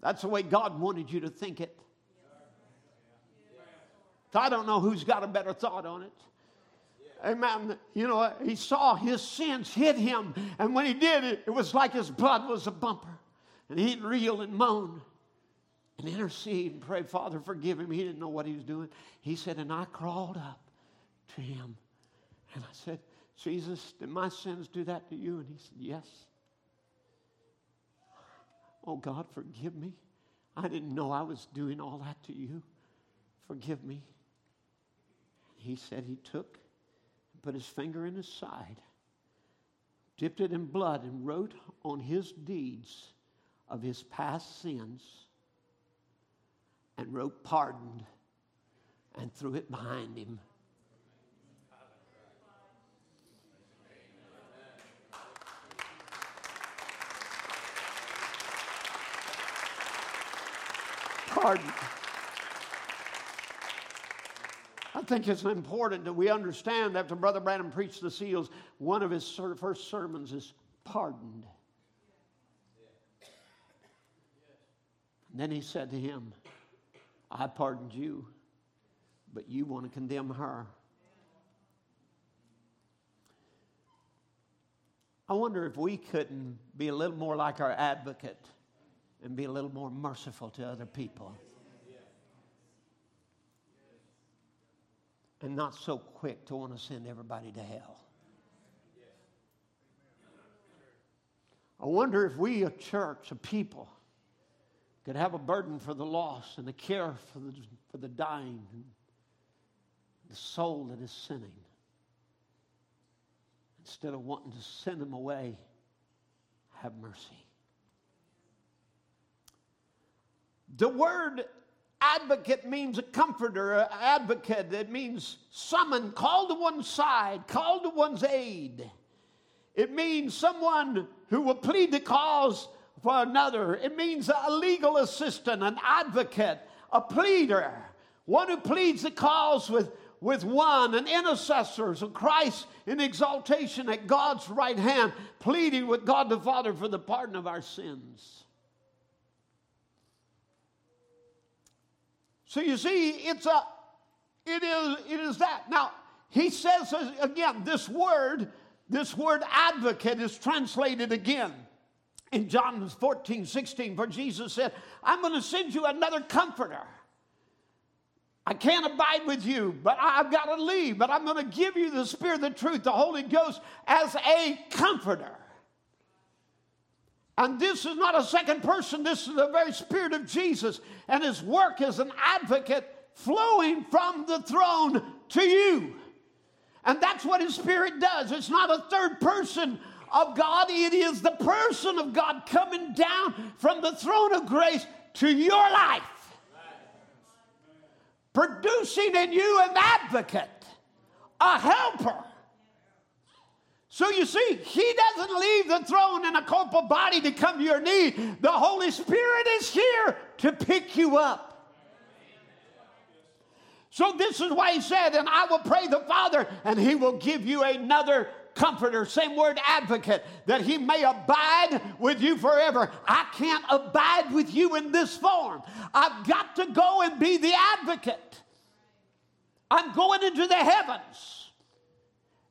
That's the way God wanted you to think it. I don't know who's got a better thought on it. Amen. You know, he saw his sins hit him, and when he did it, it was like his blood was a bumper. And he'd reel and moan and intercede and pray, Father, forgive him. He didn't know what he was doing. He said, and I crawled up to him and I said, Jesus, did my sins do that to you? And he said, Yes. Oh, God, forgive me. I didn't know I was doing all that to you. Forgive me. He said he took and put his finger in his side, dipped it in blood, and wrote on his deeds of his past sins, and wrote pardoned and threw it behind him pardon. I think it's important that we understand that after Brother Branham preached the seals, one of his first sermons is pardoned. And then he said to him, I pardoned you, but you want to condemn her. I wonder if we couldn't be a little more like our advocate and be a little more merciful to other people. And not so quick to want to send everybody to hell. I wonder if we, a church, a people, could have a burden for the lost and a care for the, for the dying and the soul that is sinning. Instead of wanting to send them away, have mercy. The word advocate means a comforter, an advocate. It means summon, called to one side, called to one's aid. It means someone who will plead the cause for another. It means a legal assistant, an advocate, a pleader, one who pleads the cause with, with one, an intercessor, so Christ in exaltation at God's right hand, pleading with God the Father for the pardon of our sins. So you see, it's a it is, it is that. Now, he says again, this word, this word advocate is translated again in John 14, 16, for Jesus said, I'm going to send you another comforter. I can't abide with you, but I've got to leave. But I'm going to give you the Spirit of the truth, the Holy Ghost, as a comforter. And this is not a second person, this is the very Spirit of Jesus and His work as an advocate flowing from the throne to you. And that's what His Spirit does. It's not a third person of God, it is the person of God coming down from the throne of grace to your life, producing in you an advocate, a helper. So you see, he doesn't leave the throne in a corporal body to come to your need. The Holy Spirit is here to pick you up. So this is why he said, and I will pray the Father, and he will give you another comforter, same word advocate, that he may abide with you forever. I can't abide with you in this form. I've got to go and be the advocate. I'm going into the heavens.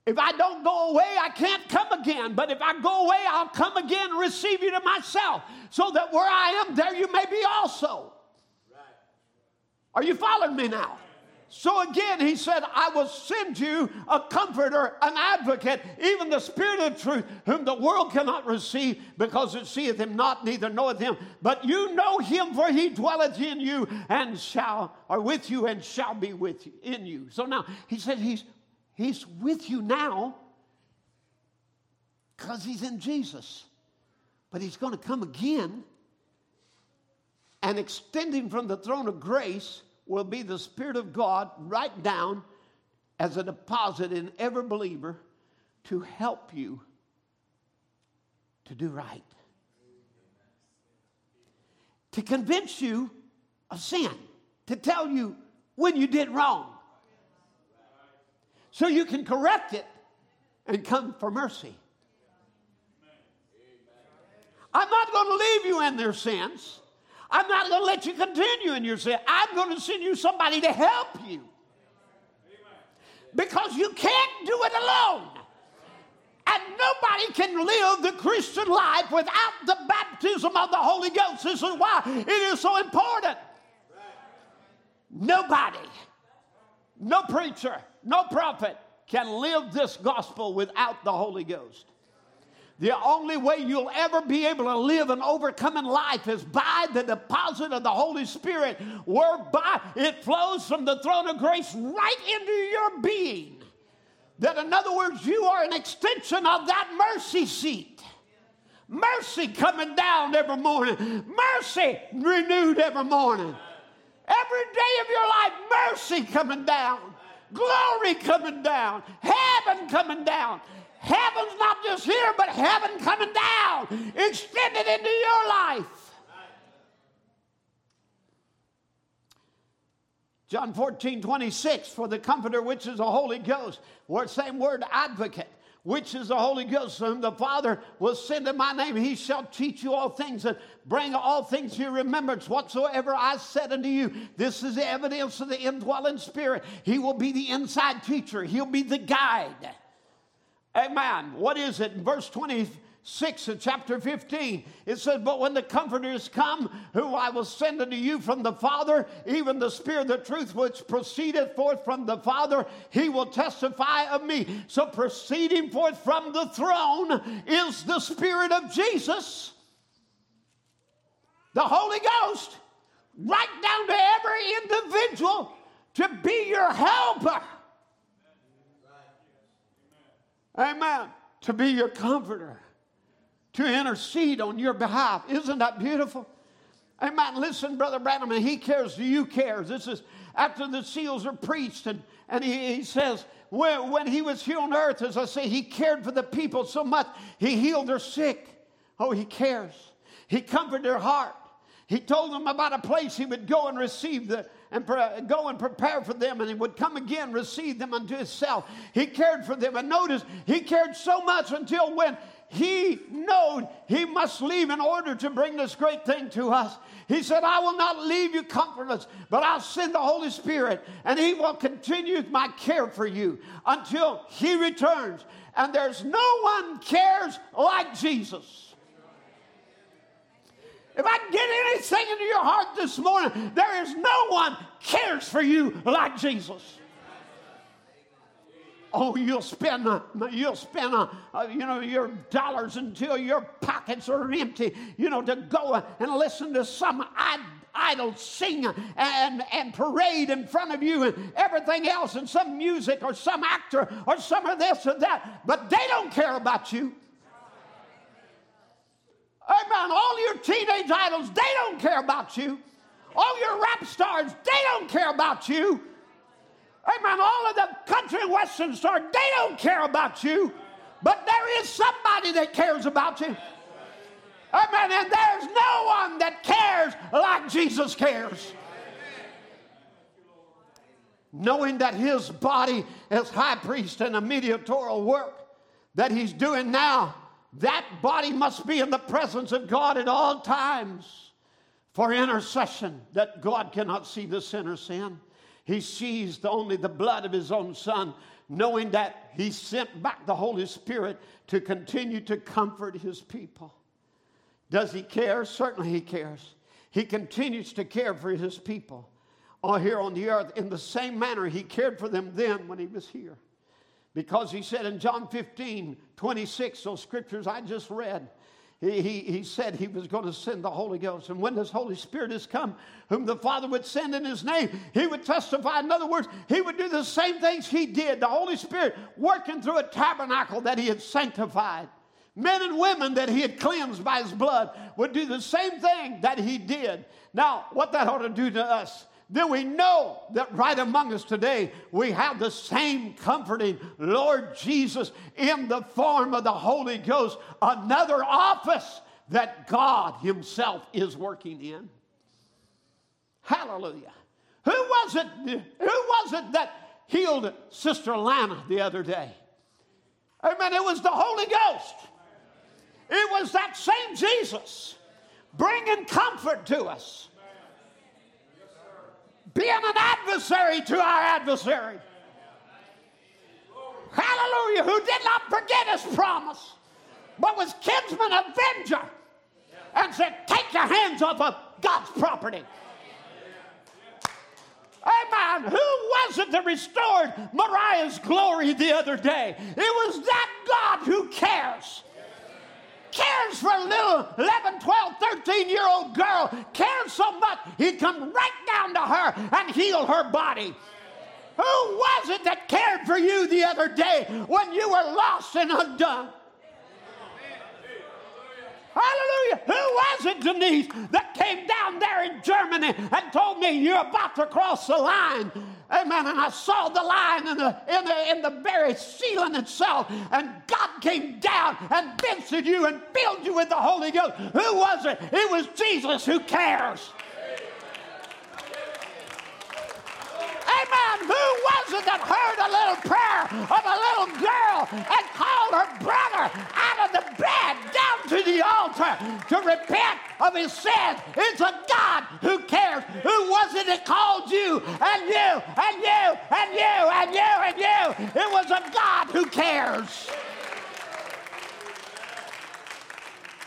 If I don't go away, I can't come again. But if I go away, I'll come again and receive you to myself, so that where I am, there you may be also. Are you following me now? So again, he said, I will send you a comforter, an advocate, even the Spirit of truth, whom the world cannot receive because it seeth him not, neither knoweth him. But you know him, for he dwelleth in you and shall, or with you and shall be with you, in you. So now, he said, he's, he's with you now because he's in Jesus. But he's going to come again and extending from the throne of grace will be the Spirit of God right down as a deposit in every believer to help you to do right. To convince you of sin, to tell you when you did wrong. So you can correct it and come for mercy. I'm not going to leave you in their sins. I'm not going to let you continue in your sin. I'm going to send you somebody to help you. Because you can't do it alone. And nobody can live the Christian life without the baptism of the Holy Ghost. This is why it is so important. Nobody, no preacher, no prophet can live this gospel without the Holy Ghost. The only way you'll ever be able to live an overcoming life is by the deposit of the Holy Spirit, whereby it flows from the throne of grace right into your being. That, in other words, you are an extension of that mercy seat. Mercy coming down every morning, mercy renewed every morning. Every day of your life, mercy coming down, glory coming down, heaven coming down. Heaven's not just here, but heaven coming down, extended into your life. John 14, 26, for the Comforter, which is the Holy Ghost, word, same word, advocate, which is the Holy Ghost, whom the Father will send in my name. He shall teach you all things and bring all things to your remembrance, whatsoever I said unto you. This is the evidence of the indwelling Spirit. He will be the inside teacher, He'll be the guide. Amen. What is it? In verse 26 of chapter 15, it says, But when the Comforter is come, who I will send unto you from the Father, even the Spirit of truth which proceedeth forth from the Father, he will testify of me. So proceeding forth from the throne is the Spirit of Jesus, the Holy Ghost, right down to every individual to be your helper. Amen. To be your comforter, to intercede on your behalf. Isn't that beautiful? Amen. Listen, Brother Branham, he cares, you cares. This is after the seals are preached, and, and he, he says, when, when he was here on earth, as I say, he cared for the people so much, he healed their sick. Oh, he cares. He comforted their heart. He told them about a place he would go and receive the, and pre- go and prepare for them, and he would come again, receive them unto himself. He cared for them. And notice, he cared so much until when he knew he must leave in order to bring this great thing to us. He said, I will not leave you comfortless, but I'll send the Holy Spirit, and he will continue my care for you until he returns. And there's no one cares like Jesus. If I can get anything into your heart this morning, there is no one cares for you like Jesus. Oh, you'll spend, you'll spend, uh, you know, your dollars until your pockets are empty, you know, to go and listen to some idol sing and, and parade in front of you and everything else and some music or some actor or some of this or that. But they don't care about you. Amen. All your teenage idols, they don't care about you. All your rap stars, they don't care about you. Amen. All of the country western stars, they don't care about you. But there is somebody that cares about you. Amen. And there's no one that cares like Jesus cares. Knowing that his body as high priest and a mediatorial work that he's doing now, that body must be in the presence of God at all times for intercession that God cannot see the sinner sin. He sees only the blood of his own son, knowing that he sent back the Holy Spirit to continue to comfort his people. Does he care? Certainly he cares. He continues to care for his people all here on the earth in the same manner he cared for them then when he was here. Because he said in John 15, 26, those scriptures I just read, he, he, said he was going to send the Holy Ghost. And when this Holy Spirit has come, whom the Father would send in his name, he would testify. In other words, he would do the same things he did. The Holy Spirit working through a tabernacle that he had sanctified. Men and women that he had cleansed by his blood would do the same thing that he did. Now, what that ought to do to us then we know that right among us today we have the same comforting Lord Jesus in the form of the Holy Ghost, another office that God Himself is working in. Hallelujah. Who was it? Who was it that healed Sister Lana the other day? Amen. It was the Holy Ghost. It was that same Jesus bringing comfort to us being an adversary to our adversary. Hallelujah, who did not forget his promise, but was kinsman avenger and said, Take your hands off of God's property. Amen. Who was it that restored Mariah's glory the other day? It was that God who cares cares for a little 11, 12, 13 year old girl, cares so much, he'd come right down to her and heal her body. Who was it that cared for you the other day when you were lost and undone? Hallelujah. Who was it, Denise, that came down there in Germany and told me you're about to cross the line? Amen. And I saw the line in the, in the, in the very ceiling itself. And God came down and visited you and filled you with the Holy Ghost. Who was it? It was Jesus who cares. Amen. Who was it that heard a little prayer of a little girl and called her brother out of the bed down to the altar to repent of his sins? It's a God who cares. Who was it that called you and you and you and you and you and you? It was a God who cares.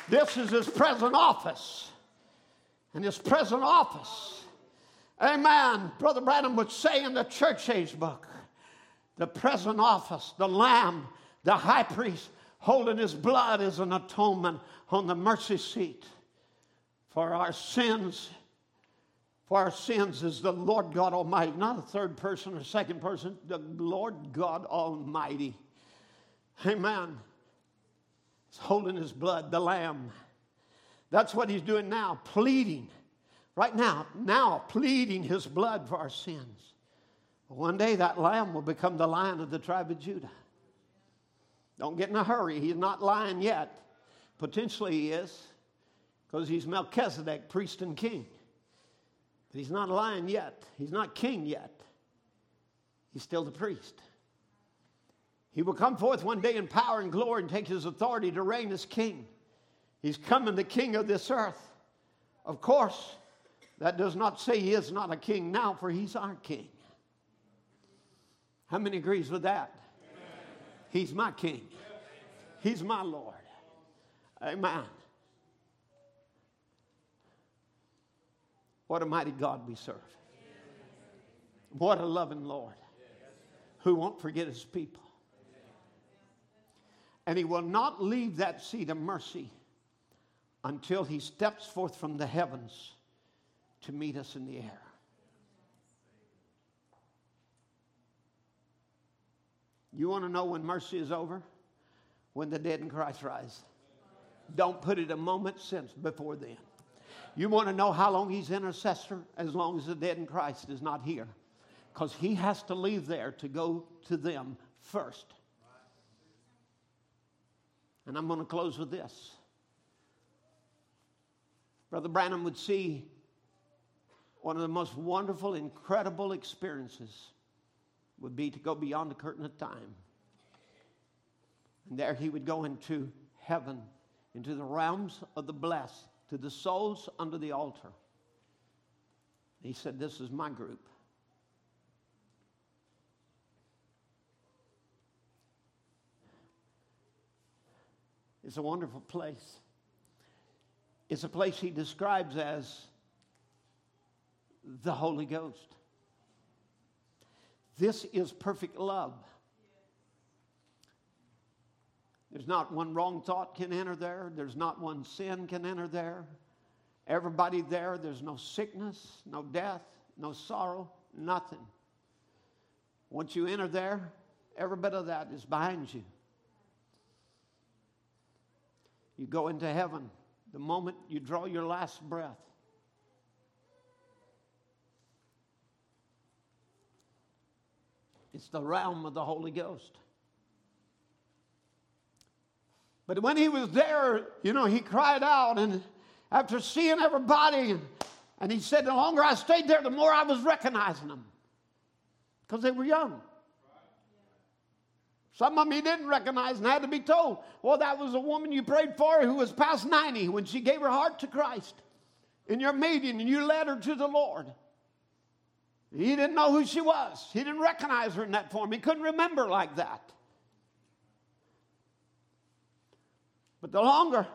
This is his present office. And his present office Amen. Brother Branham would say in the church age book the present office, the lamb, the high priest holding his blood as an atonement on the mercy seat for our sins. For our sins is the Lord God Almighty, not a third person or second person, the Lord God Almighty. Amen. He's holding his blood, the lamb. That's what he's doing now, pleading right now, now pleading his blood for our sins. One day that lamb will become the lion of the tribe of Judah. Don't get in a hurry. He's not lion yet. Potentially he is, because he's Melchizedek, priest and king. But he's not lion yet. He's not king yet. He's still the priest. He will come forth one day in power and glory and take his authority to reign as king. He's coming, the king of this earth. Of course, that does not say he is not a king now, for he's our king. How many agrees with that? He's my king. He's my Lord. Amen. What a mighty God we serve. What a loving Lord who won't forget his people. And he will not leave that seat of mercy until he steps forth from the heavens to meet us in the air. You want to know when mercy is over? When the dead in Christ rise. Don't put it a moment since before then. You want to know how long he's intercessor? As long as the dead in Christ is not here. Because he has to leave there to go to them first. And I'm going to close with this. Brother Branham would see one of the most wonderful, incredible experiences would be to go beyond the curtain of time. And there he would go into heaven, into the realms of the blessed, to the souls under the altar. He said, This is my group. It's a wonderful place. It's a place he describes as the Holy Ghost. This is perfect love. There's not one wrong thought can enter there. There's not one sin can enter there. Everybody there, there's no sickness, no death, no sorrow, nothing. Once you enter there, every bit of that is behind you. You go into heaven the moment you draw your last breath. It's the realm of the Holy Ghost. But when he was there, you know, he cried out, and after seeing everybody, and, he said, The longer I stayed there, the more I was recognizing them because they were young. Some of them he didn't recognize and had to be told. Well, that was a woman you prayed for who was past 90 when she gave her heart to Christ in your meeting and you led her to the Lord. He didn't know who she was. He didn't recognize her in that form. He couldn't remember like that. But the longer,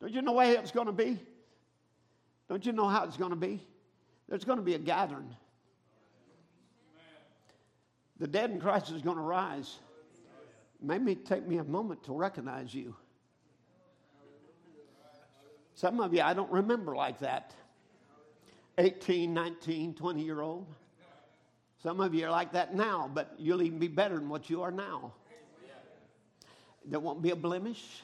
don't you know where it's going to be? Don't you know how it's going to be? There's going to be a gathering. The dead in Christ is going to rise. Maybe take me a moment to recognize you. Some of you I don't remember like that. 18, 19, 20 year old. Some of you are like that now, but you'll even be better than what you are now. There won't be a blemish.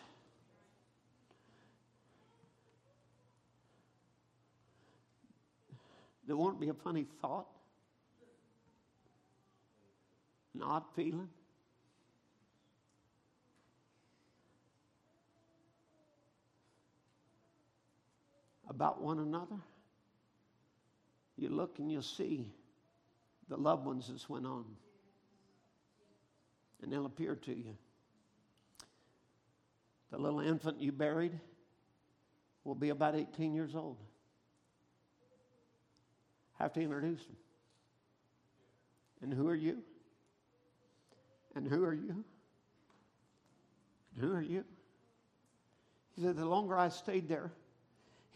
There won't be a funny thought, an odd feeling. about one another, you look and you'll see the loved ones that's went on. And they'll appear to you. The little infant you buried will be about 18 years old. Have to introduce them. And who are you? And who are you? And who are you? He said, The longer I stayed there,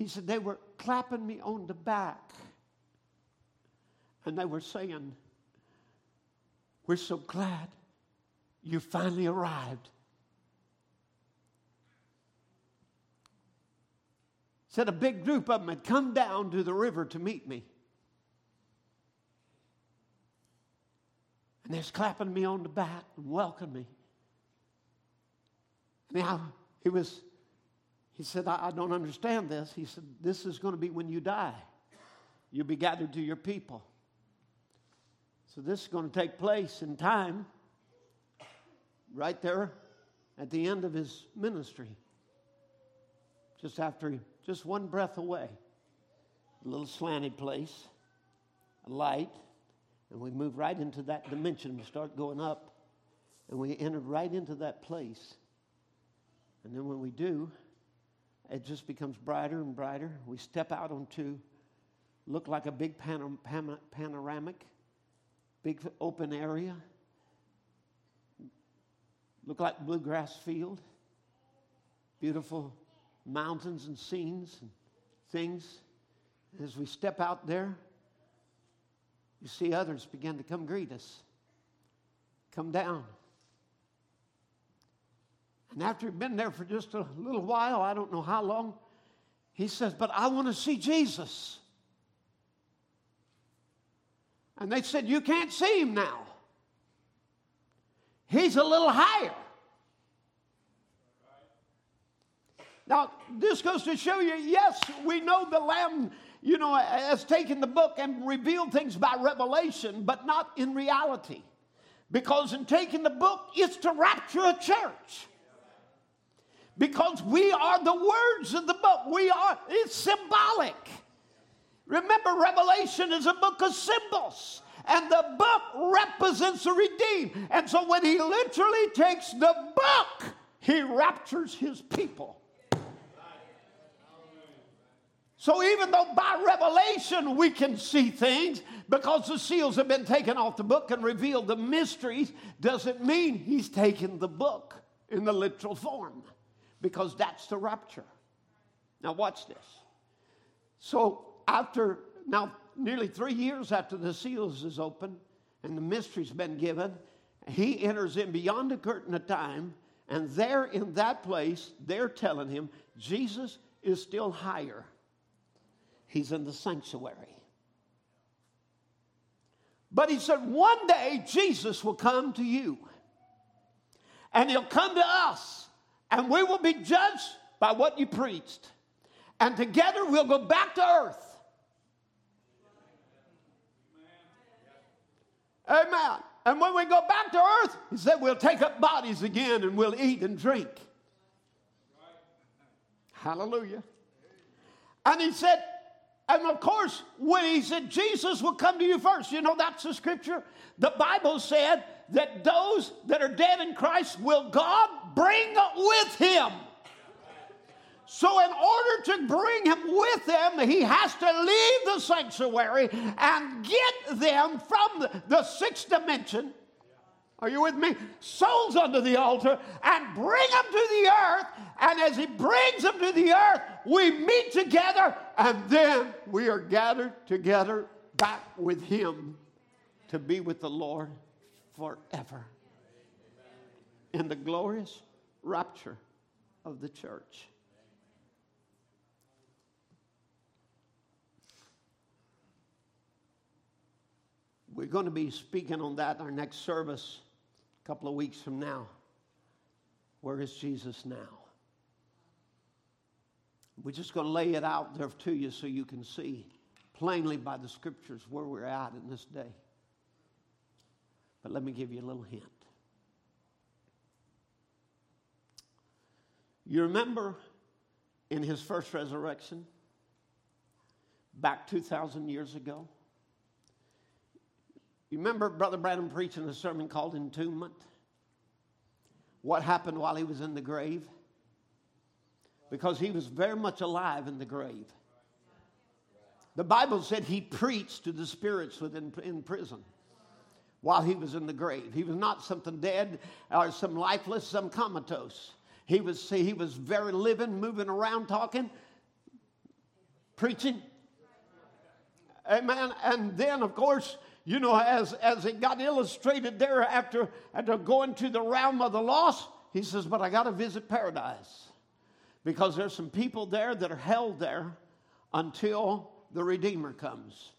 he said, they were clapping me on the back. And they were saying, We're so glad you finally arrived. Said a big group of them had come down to the river to meet me. And they're clapping me on the back and welcoming me. Now, he was he said, I, I don't understand this. He said, This is going to be when you die. You'll be gathered to your people. So this is going to take place in time, right there at the end of his ministry. Just after, just one breath away. A little slanted place, a light, and we move right into that dimension. We start going up, And we enter right into that place. And then when we do, it just becomes brighter and brighter. We step out onto, look like a big panoramic, big open area, look like bluegrass field, beautiful mountains and scenes and things. As we step out there, you see others begin to come greet us, come down. And after he'd been there for just a little while, I don't know how long, he says, But I want to see Jesus. And they said, You can't see him now. He's a little higher. Now, this goes to show you yes, we know the Lamb, you know, has taken the book and revealed things by revelation, but not in reality. Because in taking the book, it's to rapture a church because we are the words of the book. We are, it's symbolic. Remember, Revelation is a book of symbols, and the book represents the redeemed. And so when he literally takes the book, he raptures his people. So even though by revelation we can see things, because the seals have been taken off the book and revealed the mysteries, doesn't mean he's taken the book in the literal form because that's the rapture. Now, watch this. So, after now, nearly three years after the seals is open and the mystery's been given, he enters in beyond the curtain of time, and there in that place, they're telling him Jesus is still higher. He's in the sanctuary. But he said, one day Jesus will come to you, and he'll come to us and we will be judged by what you preached. And together we'll go back to earth. Amen. And when we go back to earth, he said we'll take up bodies again and we'll eat and drink. Hallelujah. And he said, and of course, when he said Jesus will come to you first, you know that's the scripture. The Bible said that those that are dead in Christ will God bring with him. So, in order to bring him with him, he has to leave the sanctuary and get them from the, sixth dimension. Are you with me? Souls under the altar and bring them to the earth. And as he brings them to the earth, we meet together and then we are gathered together back with him to be with the Lord forever in the glorious rapture of the church. We're going to be speaking on that in our next service a couple of weeks from now. Where is Jesus now? We're just going to lay it out there to you so you can see plainly by the scriptures where we're at in this day. But let me give you a little hint. You remember in his first resurrection, back 2,000 years ago? You remember Brother Branham preaching a sermon called Entombment? What happened while he was in the grave? Because he was very much alive in the grave. The Bible said he preached to the spirits within in prison while he was in the grave. He was not something dead or some lifeless, some comatose. He was, see, he was very living, moving around, talking, preaching. Amen. And then, of course, you know, as, as it got illustrated there after, after going to the realm of the lost, he says, But I got to visit paradise because there's some people there that are held there until the Redeemer comes.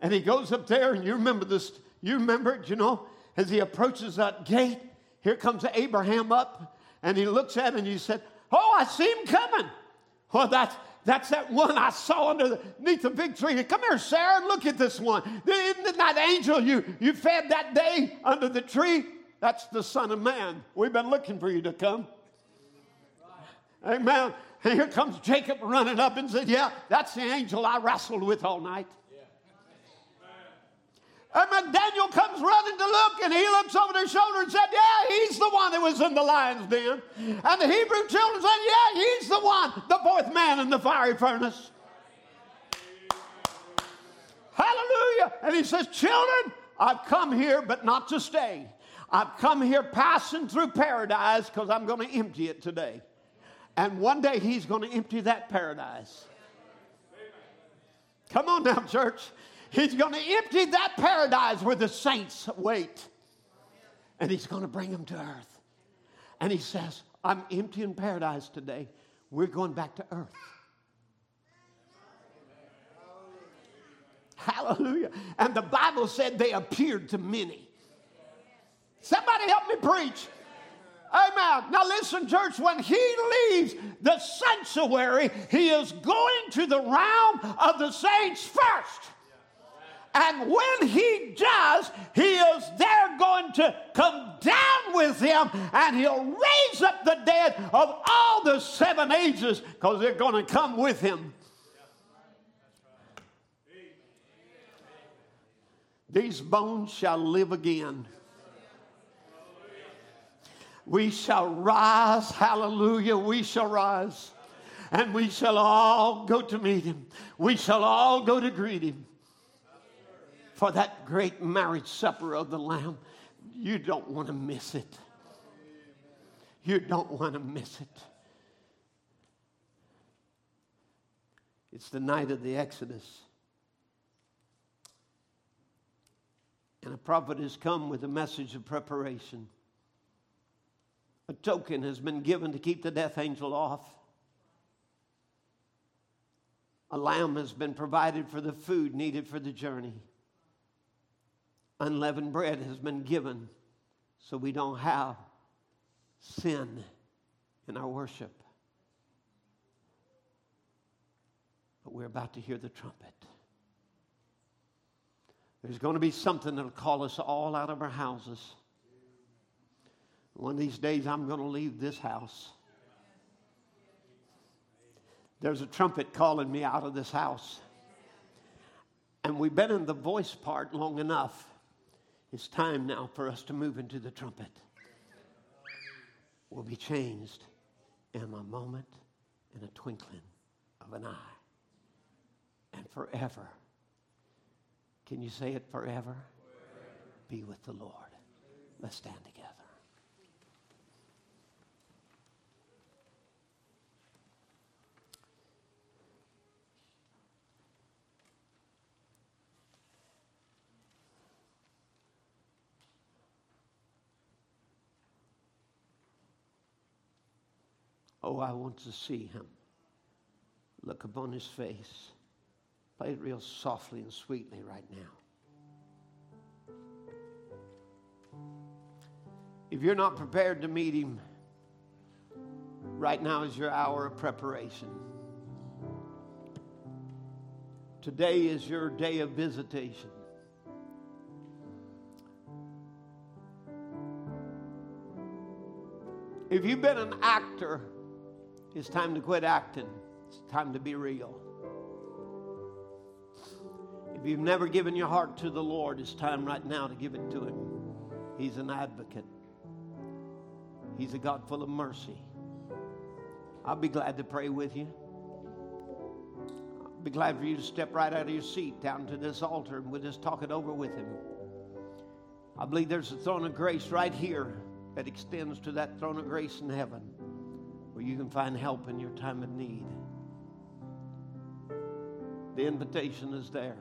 And he goes up there, and you remember this, you remember it, you know, as he approaches that gate, here comes Abraham up, and he looks at it and he said, Oh, I see him coming. Well, that's, that's that one I saw underneath the big tree. Come here, Sarah, look at this one. Isn't that angel you, you fed that day under the tree? That's the Son of Man. We've been looking for you to come. Amen. And here comes Jacob running up and said, Yeah, that's the angel I wrestled with all night. And Daniel comes running to look, and he looks over their shoulder and said, Yeah, he's the one that was in the lion's den. And the Hebrew children said, Yeah, he's the one, the fourth man in the fiery furnace. Hallelujah. And he says, Children, I've come here, but not to stay. I've come here passing through paradise because I'm going to empty it today. And one day he's going to empty that paradise. Come on now, church. He's going to empty that paradise where the saints wait. And he's going to bring them to earth. And he says, I'm emptying paradise today. We're going back to earth. Hallelujah. And the Bible said they appeared to many. Somebody help me preach. Amen. Now listen, church, when he leaves the sanctuary, he is going to the realm of the saints first. And when he does, he is there going to come down with him and he'll raise up the dead of all the seven ages because they're going to come with him. These bones shall live again. We shall rise, hallelujah, we shall rise. And we shall all go to meet him. We shall all go to greet him for that great marriage supper of the Lamb. You don't want to miss it. You don't want to miss it. It's the night of the Exodus. And a prophet has come with a message of preparation. A token has been given to keep the death angel off. A lamb has been provided for the food needed for the journey. Unleavened bread has been given so we don't have sin in our worship. But we're about to hear the trumpet. There's going to be something that'll call us all out of our houses. One of these days, I'm going to leave this house. There's a trumpet calling me out of this house. And we've been in the voice part long enough. It's time now for us to move into the trumpet. We'll be changed in a moment, in a twinkling of an eye, and forever. Can you say it forever? forever? Be with the Lord. Let's stand together. Oh, I want to see him. Look upon his face. Play it real softly and sweetly right now. If you're not prepared to meet him, right now is your hour of preparation. Today is your day of visitation. If you've been an actor, it's time to quit acting. It's time to be real. If you've never given your heart to the Lord, it's time right now to give it to Him. He's an advocate, He's a God full of mercy. I'll be glad to pray with you. I'll be glad for you to step right out of your seat down to this altar and we'll just talk it over with Him. I believe there's a throne of grace right here that extends to that throne of grace in heaven where you can find help in your time of need. The invitation is there.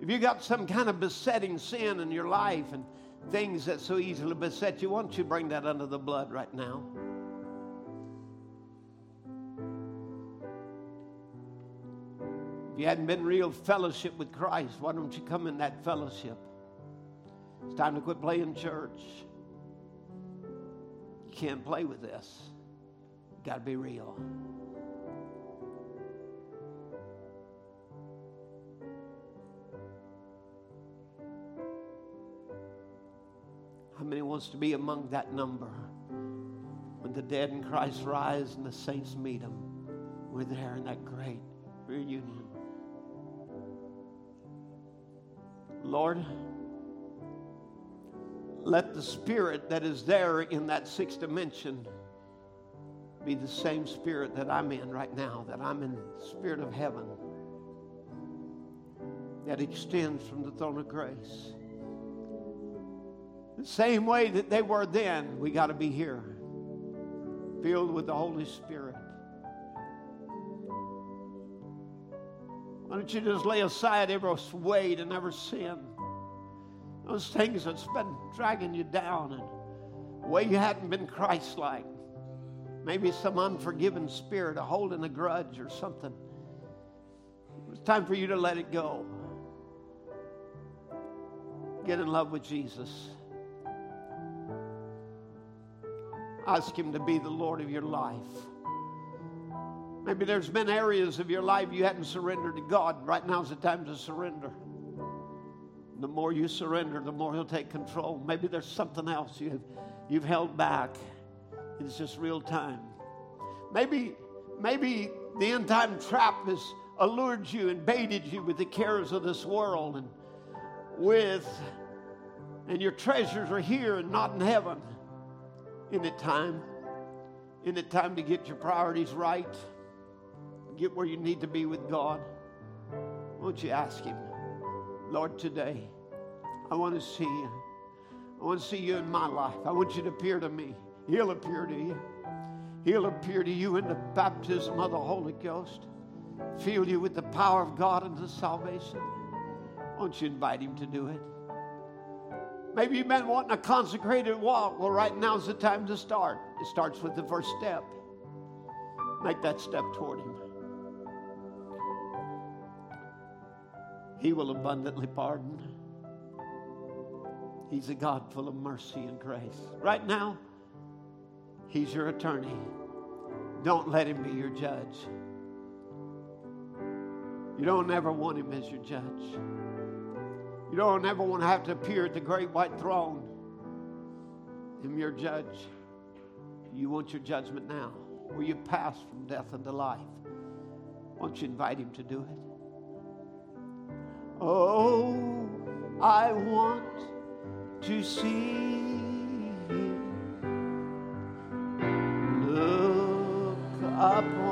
If you got some kind of besetting sin in your life and things that so easily beset you, why don't you bring that under the blood right now? If you hadn't been real fellowship with Christ, why don't you come in that fellowship? It's time to quit playing church. Can't play with this. Got to be real. How many wants to be among that number? When the dead in Christ rise and the saints meet them, we're there in that great reunion. Lord, let the spirit that is there in that sixth dimension be the same spirit that I'm in right now, that I'm in the spirit of heaven that extends from the throne of grace. The same way that they were then, we got to be here, filled with the Holy Spirit. Why don't you just lay aside every weight and every sin? Those things that's been dragging you down and way you hadn't been Christ like. Maybe some unforgiven spirit, a holding a grudge or something. It's time for you to let it go. Get in love with Jesus. Ask Him to be the Lord of your life. Maybe there's been areas of your life you hadn't surrendered to God. Right now's the time to surrender. The more you surrender, the more He'll take control. Maybe there's something else you've, you've held back. It's just real time. Maybe, maybe the end time trap has allured you and baited you with the cares of this world and with, and your treasures are here and not in heaven. Isn't it time? Isn't it time to get your priorities right? Get where you need to be with God? Won't you ask Him, Lord, today, I want to see you. I want to see you in my life. I want you to appear to me. He'll appear to you. He'll appear to you in the baptism of the Holy Ghost. Fill you with the power of God unto salvation. Won't you invite Him to do it? Maybe you've been wanting a consecrated walk. Well, right now is the time to start. It starts with the first step. Make that step toward Him. He will abundantly pardon. He's a God full of mercy and grace. Right now, He's your attorney. Don't let Him be your judge. You don't ever want Him as your judge. You don't ever want to have to appear at the great white throne. Him your judge. You want your judgment now. Where you pass from death into life. Won't you invite him to do it? Oh, I want to see you. Look upon